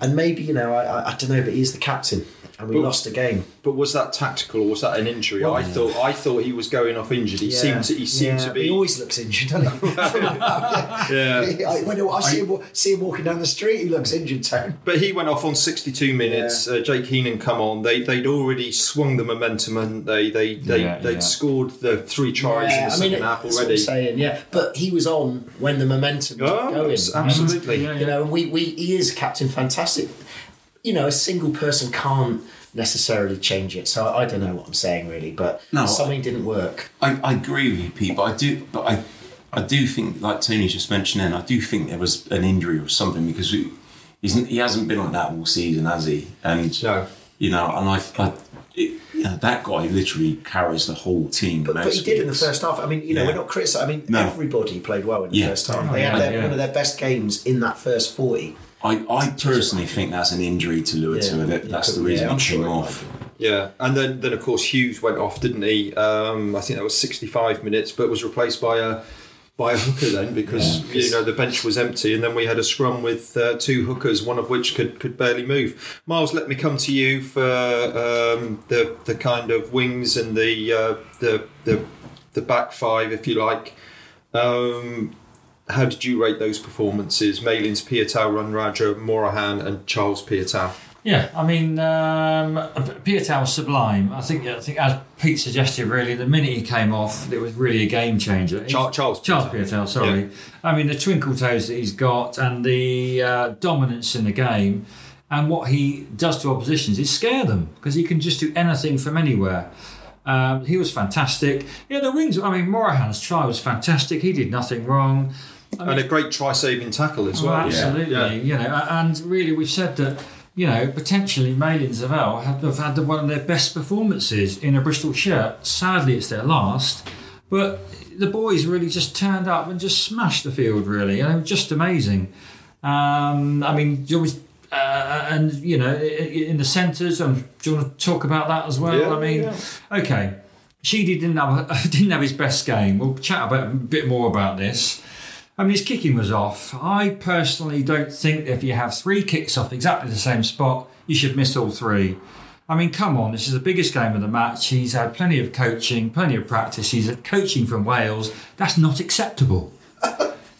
And maybe you know I, I, I don't know but he's the captain and we But- lost a game But was that tactical or was that an injury? Well, I thought I thought he was going off injured. He seemed to, he seemed yeah, to be. He always looks injured, doesn't he? yeah. I, when I see, him, see him walking down the street, he looks injured, Tone. But he went off on 62 minutes. Uh, Jake Heenan come on. They they'd already swung the momentum and they they they Yeah, they'd yeah. scored the three tries in the second half that's what I'm already. saying, yeah. But he was on when the momentum was Oh, going. abs- absolutely. Yeah, You know, and we, we he is captain fantastic. You know, a single person can't necessarily change it. So I, I don't know what I'm saying really, but No, something didn't work. I, I agree with you, Pete, but I do, but I, I do think, like Tony just mentioned, then I do think there was an injury or something because we, he hasn't been like that all season, has he? And No. you know, and I, I it, that guy literally carries the whole team. But, but most he did in the first half. I mean, you know, Yeah. we're not criticising. I mean, No. everybody played well in the Yeah. first half. Oh, They had their, yeah. one of their best games in that first 40. I, I personally think that's an injury to Luatua. Yeah. that, that's the reason I'm he came sure off. Yeah, and then then of course Hughes went off, didn't he? Um, I think that was 65 minutes, but was replaced by a by a hooker then because Yeah. you know the bench was empty, and then we had a scrum with uh, two hookers, one of which could could barely move. Miles, let me come to you for um, the the kind of wings and the uh, the the the back five, if you like. Um, how did you rate those performances? Malins, Piutau, Radradra, Morahan, and Charles Piutau. Yeah, I mean, um, Piutau was sublime. I think, I think, as Pete suggested, really, the minute he came off, it was really a game changer. Char- Charles Charles Piutau. Pietau, sorry. I mean, the twinkle toes that he's got and the uh, dominance in the game and what he does to oppositions is scare them because he can just do anything from anywhere. Um, he was fantastic. Yeah, the wings. I mean, Morahan's try was fantastic. He did nothing wrong. I and a great try-saving tackle as well, well. absolutely. Yeah. You know, and really, we've said that. You know, potentially Malin Zavel have, have had the, one of their best performances in a Bristol shirt. Sadly, it's their last, but the boys really just turned up and just smashed the field. Really, you know, just amazing. Um, I mean, you always, uh, and you know, in the centres, um, do you want to talk about that as well? Yeah, I mean, yeah. okay, Sheedy didn't have didn't have his best game. We'll chat about, a bit more about this. I mean, his kicking was off. I personally don't think if you have three kicks off exactly the same spot, you should miss all three. I mean, come on, this is the biggest game of the match. He's had plenty of coaching, plenty of practice. He's had coaching from Wales. That's not acceptable.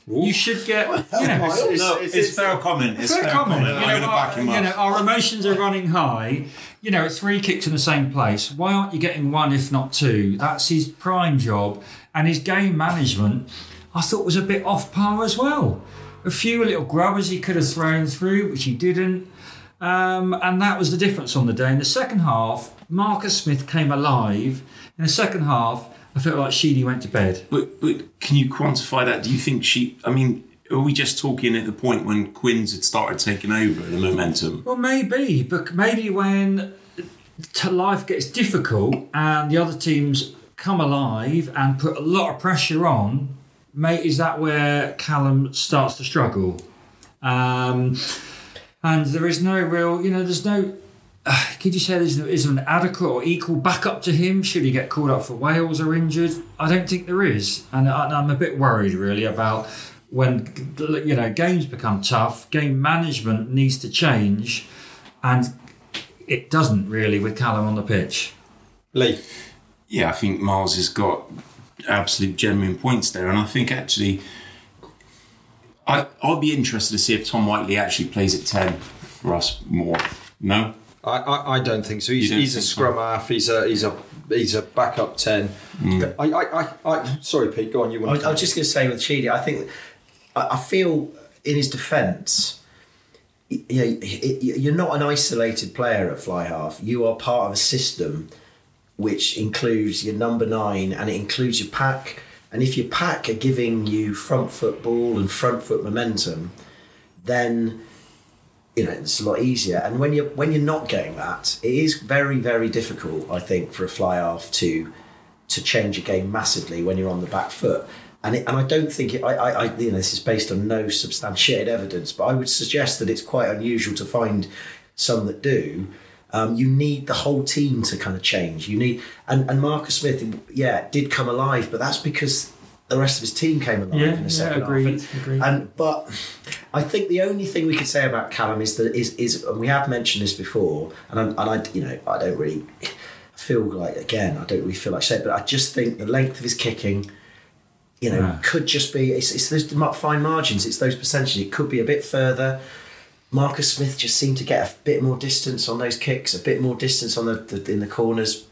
You should get, you know, Miles. it's- No, it's- it's, it's- fair comment. It's fair fair, comment. comment. You I'm know, going to back him our, you know, our emotions are running high. You know, it's three kicks in the same place. Why aren't you getting one, if not two? That's his prime job. And his game management, I thought was a bit off par as well. A few little grubbers he could have thrown through, which he didn't. Um, and that was the difference on the day. In the second half, Marcus Smith came alive. In the second half, I felt like Sheedy went to bed. But, but can you quantify that? Do you think she? I mean, are we just talking at the point when Quinn's had started taking over the momentum? Well, maybe, but maybe when life gets difficult and the other teams come alive and put a lot of pressure on, mate, is that where Callum starts to struggle? Um, and there is no real, you know, there's no. Uh, could you say there's no, is an adequate or equal backup to him? Should he get called up for Wales or injured? I don't think there is, and I, I'm a bit worried really about when you know games become tough. Game management needs to change, and it doesn't really with Callum on the pitch. Lee. Yeah, I think Miles has got absolute genuine points there, and I think actually, I I'll be interested to see if Tom Whiteley actually plays at ten for us more. No, I, I, I don't think so. He's, You don't he's a think so? scrum half. He's a he's a he's a backup ten. Mm. I, I, I, I sorry, Pete. Go on. You I want? was, I was just going to say with Sheedy, I think I, I feel in his defence, you know, y- y- you're not an isolated player at fly half. You are part of a system which includes your number nine and it includes your pack. And if your pack are giving you front foot ball and front foot momentum, then you know it's a lot easier. And when you're when you're not getting that, it is very very difficult. I think for a fly half to to change a game massively when you're on the back foot. And, it, and I don't think it, I, I, I, you know, this is based on no substantiated evidence, but I would suggest that it's quite unusual to find some that do. Um, you need the whole team to kind of change. You need, and, and Marcus Smith, yeah, did come alive, but that's because the rest of his team came alive Yeah, in the yeah, second agreed, half. And, agreed. and but I think the only thing we could say about Callum is that is is and we have mentioned this before, and I, and I you know I don't really feel like again I don't really feel like saying, but I just think the length of his kicking, you know, Yeah. could just be it's, it's those fine margins, it's those percentages. It could be a bit further. Marcus Smith just seemed to get a bit more distance on those kicks, a bit more distance on the, the in the corners.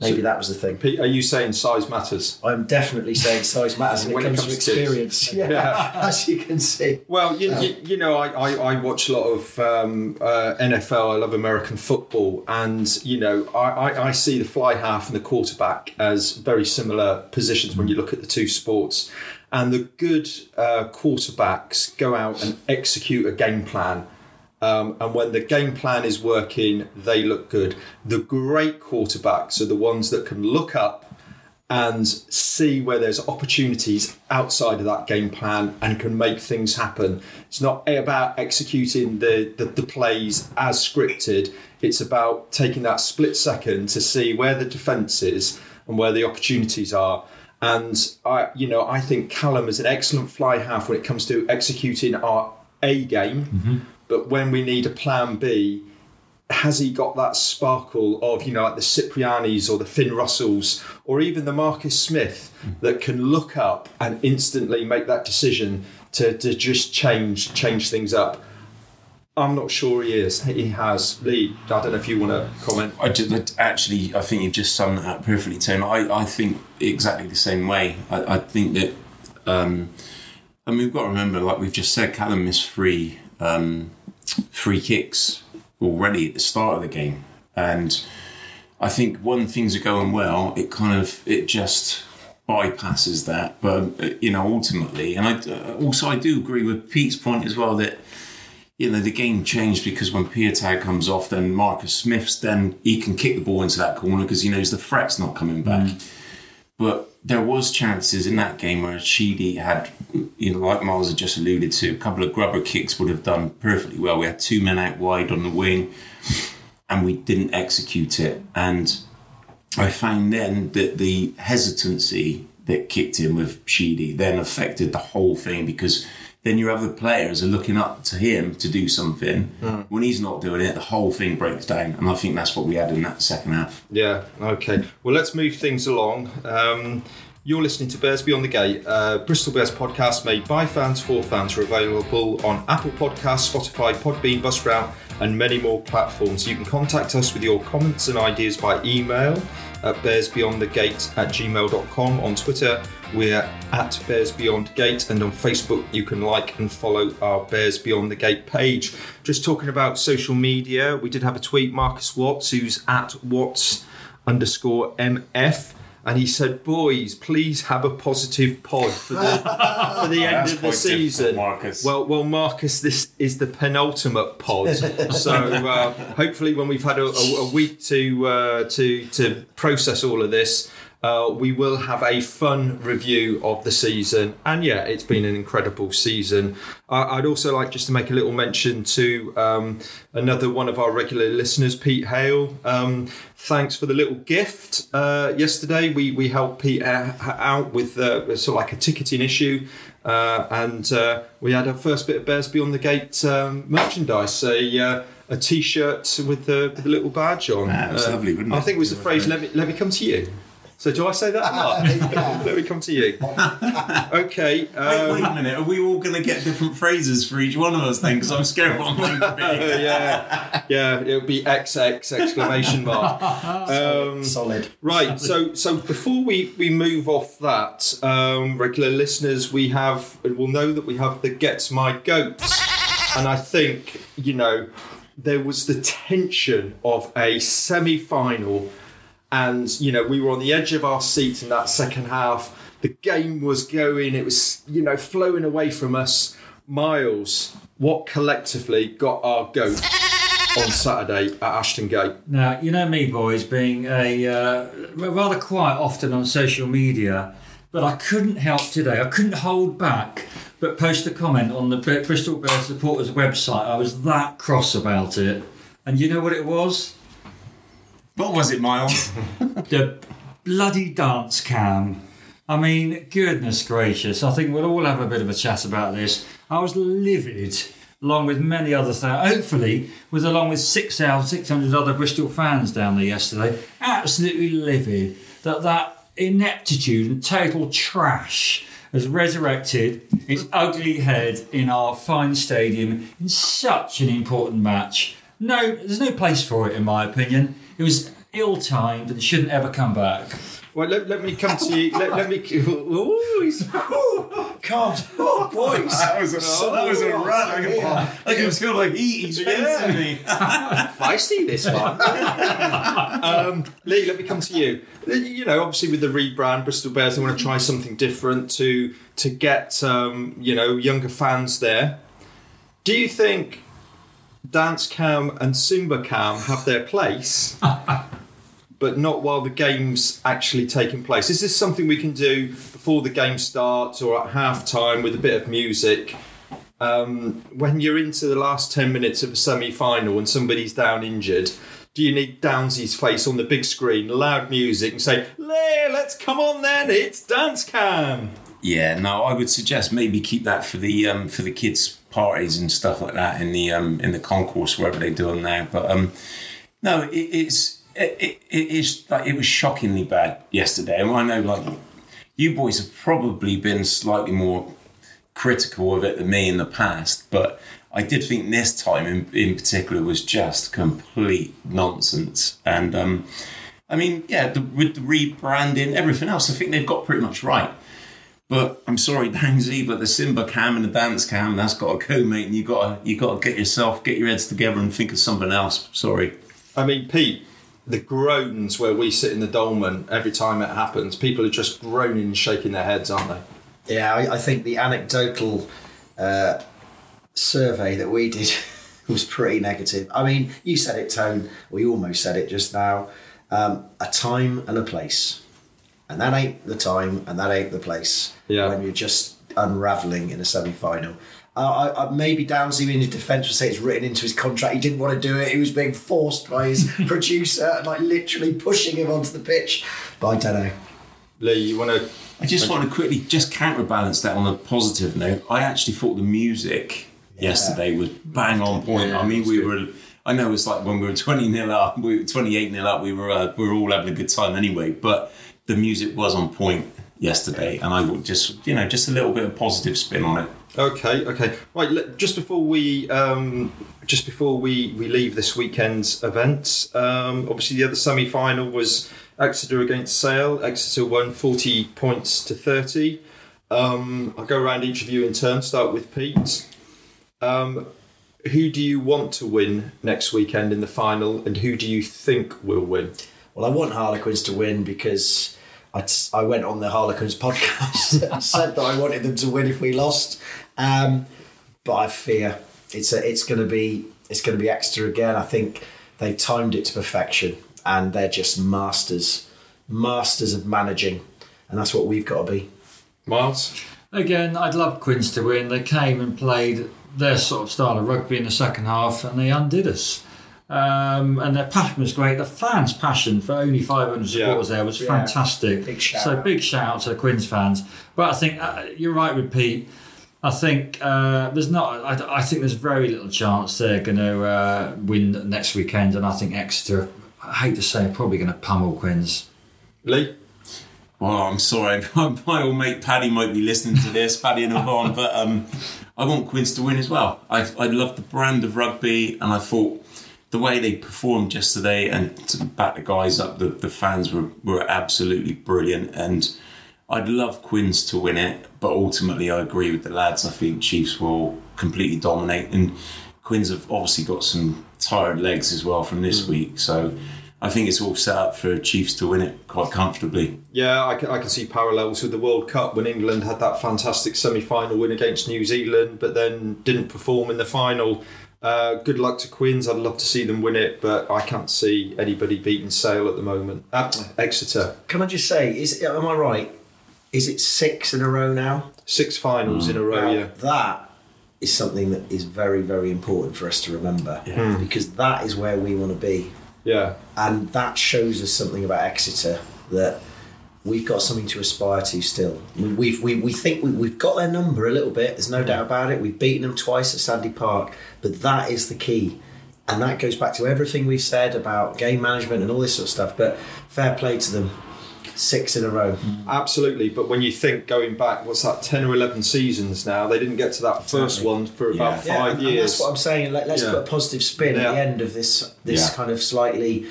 Maybe So- that was the thing. Pete, are you saying size matters? I'm definitely saying size matters when, When it it comes, comes to experience. Yeah, Yeah. as you can see. Well, you, you, you know, I, I, I watch a lot of um, uh, NFL. I love American football, and you know, I, I, I see the fly half and the quarterback as very similar positions when you look at the two sports. And the good uh, quarterbacks go out and execute a game plan. Um, and when the game plan is working, they look good. The great quarterbacks are the ones that can look up and see where there's opportunities outside of that game plan and can make things happen. It's not about executing the, the, the plays as scripted, it's about taking that split second to see where the defence is and where the opportunities are. And I, you know, I think Callum is an excellent fly half when it comes to executing our A game. Mm-hmm. But when we need a plan B, has he got that sparkle of you know like the Ciprianis or the Finn Russells or even the Marcus Smith mm. that can look up and instantly make that decision to, to just change change things up? I'm not sure he is. He has. Lee, I don't know if you want to comment. I just, actually, I think you've just summed that up perfectly, Tim. I, I think exactly the same way. I, I think that, um, I mean, we've got to remember, like we've just said, Callum missed three, um, free kicks already at the start of the game. And I think when things are going well, it kind of, it just bypasses that. But, uh, you know, ultimately, and I uh, also, I do agree with Pete's point as well that, you know, the game changed because when Piutau comes off, then Marcus Smith's, then he can kick the ball into that corner because he knows the threat's not coming back. Mm. But there was chances in that game where Sheedy had, you know, like Miles had just alluded to, a couple of grubber kicks would have done perfectly well. We had two men out wide on the wing, and we didn't execute it. And I found then that the hesitancy that kicked in with Sheedy then affected the whole thing because then your other players are looking up to him to do something. When he's not doing it, the whole thing breaks down. And I think that's what we had in that second half. Yeah. Okay. Well, let's move things along. Um, You're listening to Bears Beyond the Gate, uh, Bristol Bears podcast made by fans for fans. Are available on Apple Podcasts, Spotify, Podbean, Buzzsprout, and many more platforms. You can contact us with your comments and ideas by email at bearsbeyondthegate at gmail.com. On Twitter, we're at Bears Beyond Gate, and on Facebook, you can like and follow our Bears Beyond the Gate page. Just talking about social media, we did have a tweet, Marcus Watts, who's at Watts underscore MF. And he said, "Boys, please have a positive pod for the for the end of the season." Marcus. Well, well, Marcus, this is the penultimate pod. so uh, hopefully, when we've had a, a, a week to uh, to to process all of this, uh, we will have a fun review of the season. And yeah, it's been an incredible season. Uh, I'd also like just to make a little mention to um, another one of our regular listeners, Pete Hale. Um, thanks for the little gift uh, yesterday. We we helped Pete uh, out with uh, sort of like a ticketing issue. Uh, and uh, we had our first bit of Bears Beyond the Gate um, merchandise, a uh, a T-shirt with the with the little badge on. Ah, was lovely, I think it was the phrase "Let me let me come to you." So do I say that or not? let me come to you. Okay. Wait, Um, wait a minute. Are we all going to get different phrases for each one of us then? Because I'm scared what I'm going to be. yeah, yeah, it would be XX exclamation mark. Um, Solid. Right. So so before we we move off that, um, regular listeners, we have will know that we have the gets my goats, and I think you know there was the tension of a semi final, and you know we were on the edge of our seat in that second half. The game was going; it was you know flowing away from us. Miles, what collectively got our goat on Saturday at Ashton Gate? Now, you know me, boys, being a uh, rather quiet often on social media, but I couldn't help today. I couldn't hold back but post a comment on the Bristol Bears supporters website. I was that cross about it. And you know what it was? What was it, Miles? The bloody dance cam. I mean, goodness gracious. I think we'll all have a bit of a chat about this. I was livid, along with many other things. Hopefully, with along with 6,600 other Bristol fans down there yesterday. Absolutely livid that that ineptitude and total trash has resurrected its ugly head in our fine stadium in such an important match. No, there's no place for it, in my opinion. It was ill timed and shouldn't ever come back. Well, let, let me come to you. Let, let me. Ooh, he's, Calm. Oh, boys. That was a, that was a run. I can, Yeah. I can feel like he, he's fencing me. feisty this one. um, Lee, let me come to you. You know, obviously with the rebrand, Bristol Bears, they want to try something different to to get um, you know younger fans there. Do you think Dance Cam and Simba Cam have their place? But not while the game's actually taking place. Is this something we can do before the game starts or at half time with a bit of music? um, when you're into the last 10 minutes of a semi final and somebody's down injured, do you need Downsy's face on the big screen, loud music, and say, Lay, let's come on then, it's Dance Cam? Yeah, no, I would suggest maybe keep that for the um, for the kids' parties and stuff like that in the um, in the concourse wherever they do them now. But um, no, it, it's it, it, is like it was shockingly bad yesterday, and I know like you boys have probably been slightly more critical of it than me in the past, but I did think this time in, in particular was just complete nonsense. And um, I mean, yeah, the, with the rebranding, everything else, I think they've got pretty much right. But I'm sorry, Downsy, but the Simba cam and the dance cam, that's got to go, mate. And you got to you got to get yourself, get your heads together, and think of something else. Sorry. I mean, Pete, the groans where we sit in the Dolman every time it happens, people are just groaning and shaking their heads, aren't they? Yeah, I, I think the anecdotal uh, survey that we did was pretty negative. I mean, you said it, Tone, We almost said it just now. Um, a time and a place. And that ain't the time and that ain't the place Yeah. when you're just unravelling in a semi final. Uh, I, I, maybe Downsy in his defence would say it's written into his contract. He didn't want to do it. He was being forced by his producer and like literally pushing him onto the pitch. But I don't know. Lee, you want to. I just want to quickly just counterbalance that on a positive note. I actually thought the music yesterday was bang on point. Yeah, I mean, we good. were. I know it's like when we were twenty nil up, we were twenty eight nil up. We were uh, we were all having a good time anyway. But the music was on point, yesterday, and I would just you know just a little bit of positive spin on it. Okay, okay. Right, let- just before we um, just before we, we leave this weekend's events, um, obviously the other semi final was Exeter against Sale. Exeter won forty points to thirty. Um, I'll go around each of you in turn. Start with Pete. Um, who do you want to win next weekend in the final, and who do you think will win? Well, I want Harlequins to win because I, t- I went on the Harlequins podcast and said that I wanted them to win if we lost. Um, but I fear it's a, it's going to be it's going to be Exeter again. I think they've timed it to perfection and they're just masters masters of managing, and that's what we've got to be. Miles. Again, I'd love Quins to win. They came and played their sort of style of rugby in the second half, and they undid us. Um, and their passion was great. The fans' passion for only 500 Yeah. supporters there was Yeah. fantastic. Big shout so out. big shout out to the Quins fans. But I think uh, you're right with Pete. I think uh, there's not. I, I think there's very little chance they're going to uh, win next weekend, and I think Exeter. I hate to say, are probably going to pummel Quins. Lee. Well, I'm sorry, my old mate Paddy might be listening to this, Paddy and Yvonne, but um, I want Quins to win as well. I, I love the brand of rugby, and I thought the way they performed yesterday and to back the guys up, the, the fans were, were absolutely brilliant. And I'd love Quins to win it, but ultimately I agree with the lads. I think Chiefs will completely dominate, and Quins have obviously got some tired legs as well from this mm. week, so. I think it's all set up for Chiefs to win it quite comfortably. Yeah, I can, I can see parallels with the World Cup when England had that fantastic semi final win against New Zealand, but then didn't perform in the final. Uh, good luck to Quins. I'd love to see them win it, but I can't see anybody beating Sale at the moment. Uh, Exeter, Can I just say, is am I right? Is it six in a row now? six finals in a row, Now, yeah. That is something that is very, very important for us to remember because that is where we want to be. Yeah. And that shows us something about Exeter that we've got something to aspire to still. We- We've, we, we think we, we've got their number a little bit, there's no doubt about it. We've beaten them twice at Sandy Park, but that is the key. And that goes back to everything we've said about game management and all this sort of stuff. But fair play to them. Six in a row. Absolutely, but when you think going back, what's that, 10 or 11 seasons now, they didn't get to that first one for about Yeah. five and, and years. that's what I'm saying. Let, let's Yeah. put a positive spin Yeah. at the end of this this Yeah. kind of slightly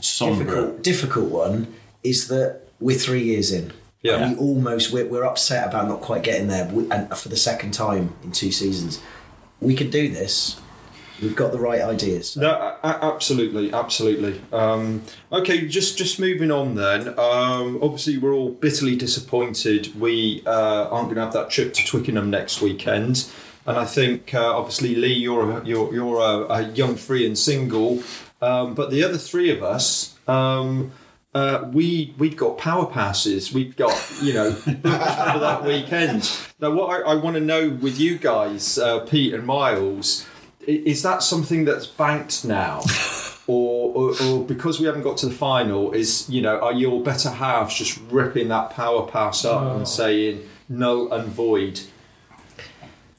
Sombre. difficult difficult one. Is that we're three years in. Yeah. And we almost we're, we're upset about not quite getting there, we, and for the second time in two seasons, we can do this. We've got the right ideas. No, a- a- absolutely, absolutely. Um, okay, just just moving on then. Um, obviously, we're all bitterly disappointed we uh, aren't going to have that trip to Twickenham next weekend. And I think, uh, obviously, Lee, you're a, you're you're a, a young free and single, um, but the other three of us. Um, uh, we we've got power passes. We've got you know for that weekend. Now, what I, I want to know with you guys, uh, Pete and Miles, is that something that's banked now, or, or or because we haven't got to the final, is you know are your better halves just ripping that power pass up and saying null and void?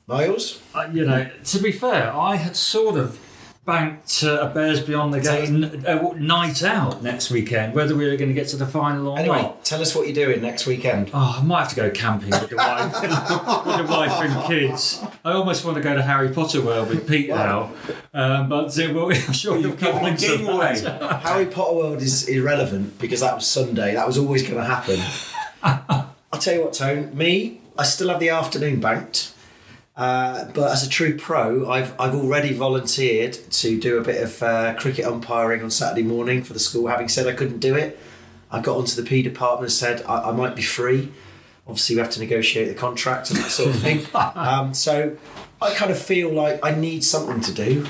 Miles, Uh, you know, to be fair, I had sort of banked uh, a Bears Beyond the Gate uh, night out next weekend, whether we were going to get to the final or anyway, not. tell us what you're doing next weekend. Oh, I might have to go camping with the wife, with the wife and kids. I almost want to go to Harry Potter World with Pete now, um, but uh, well, I'm sure you'll come game away. Harry Potter World is irrelevant because that was Sunday. That was always going to happen. I'll tell you what, Tone. Me, I still have the afternoon banked. Uh, but as a true pro, I've I've already volunteered to do a bit of uh, cricket umpiring on Saturday morning for the school. Having said I couldn't do it, I got onto the P department and said I, I might be free. Obviously, we have to negotiate the contract and that sort of thing. um, so I kind of feel like I need something to do.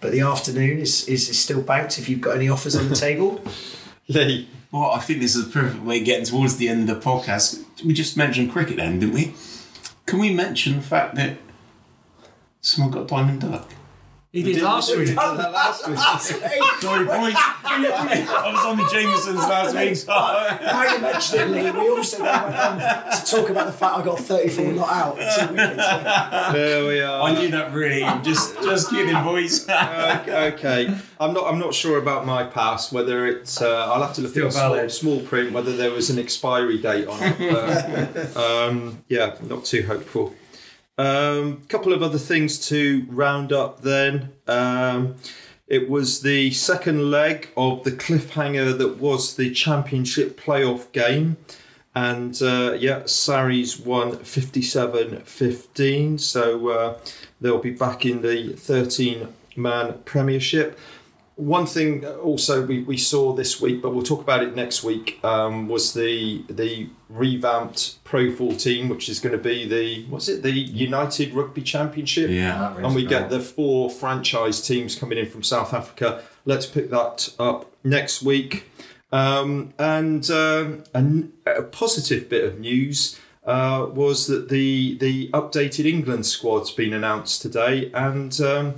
But the afternoon is, is, is still banked if you've got any offers on the table. Lee, Well, I think this is a perfect way of getting towards the end of the podcast. We just mentioned cricket then, didn't we? Can we mention the fact that someone got diamond duck? He did last week. did that last week. Sorry, boys. I was on the Jamesons last week. So. Now you mention it, Lee, we also then went on to talk about the fact I got 34 not out in two wickets. There we are. I knew that really. Just, just kidding, boys. okay, okay. I'm not. I'm not sure about my pass. Whether it's. Uh, I'll have to look Still at the small, small print. Whether there was an expiry date on it. But, um, yeah, not too hopeful. Um, couple of other things to round up. Then um, it was the second leg of the cliffhanger that was the championship playoff game. And uh, yeah, Sarries won 57 15. So uh, they'll be back in the 13 man premiership. One thing also we, we saw this week, but we'll talk about it next week, um, was the the revamped Pro 14, which is going to be the, what's it, the United Rugby Championship? Yeah. and we get the four franchise teams coming in from South Africa. Let's pick that up next week. Um, and um, an- a positive bit of news uh, was that the the updated England squad's been announced today, and um,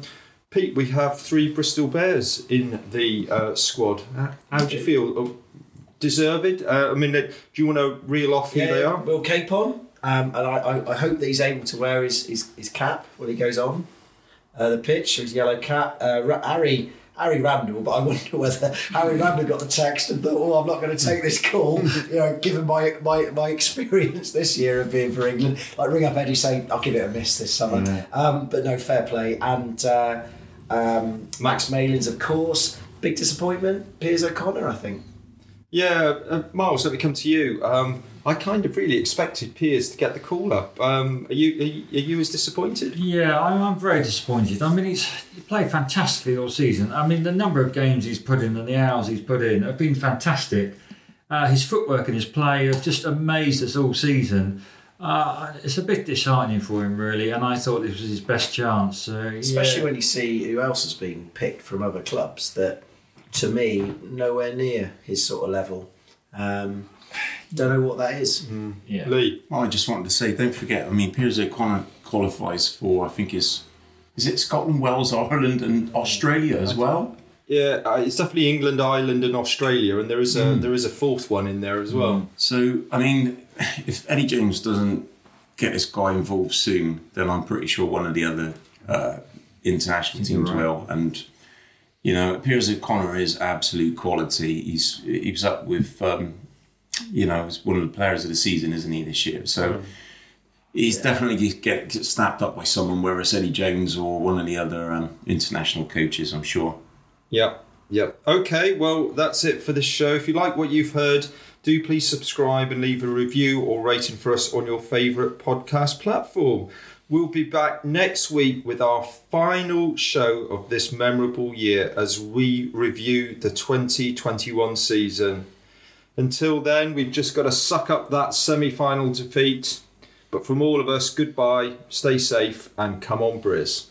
Pete, we have three Bristol Bears in the uh, squad. How, how do you feel? Uh, Deserved? Uh, I mean, uh, do you want to reel off who they are? Will Capon, um, and I, I, I hope that he's able to wear his, his, his cap when he goes on uh, the pitch, his yellow cap. Uh, Harry Harry Randall, but I wonder whether Harry Randall got the text and thought, "Oh, I'm not going to take this call." you know, given my, my my experience this year of being for England, like ring up Eddie saying, "I'll give it a miss this summer." Um, but no, fair play. And uh, um, Max Malins, of course, big disappointment. Piers O'Connor, I think. Yeah, uh, Miles, let me come to you. Um, I kind of really expected Piers to get the call up. Um, are you are you, are you as disappointed? Yeah, I'm, I'm very disappointed. I mean, he's he played fantastically all season. I mean, the number of games he's put in and the hours he's put in have been fantastic. Uh, his footwork and his play have just amazed us all season. Uh, it's a bit disheartening for him, really, and I thought this was his best chance. So, Especially when you see who else has been picked from other clubs that, to me, nowhere near his sort of level. Um, don't know what that is. yeah. Lee. Well, I just wanted to say, don't forget. I mean, Piers O'Connor qualifies for, I think, is is it Scotland, Wales, Ireland, and Australia as well. Yeah, uh, it's definitely England, Ireland, and Australia, and there is a there is a fourth one in there as well. So, I mean, if Eddie Jones doesn't get this guy involved soon, then I'm pretty sure one of the other uh, international teams will. And you know, it appears that Connor is absolute quality. He's he was up with, um, you know, he's one of the players of the season, isn't he, this year? So. He's definitely get, get get snapped up by someone, whether it's Eddie Jones or one of the other um, international coaches, I'm sure. Yep, yep. Okay, well, that's it for this show. If you like what you've heard, do please subscribe and leave a review or rating for us on your favourite podcast platform. We'll be back next week with our final show of this memorable year as we review the 2021 season. Until then, we've just got to suck up that semi final defeat. But from all of us, goodbye, stay safe, and come on, Briz.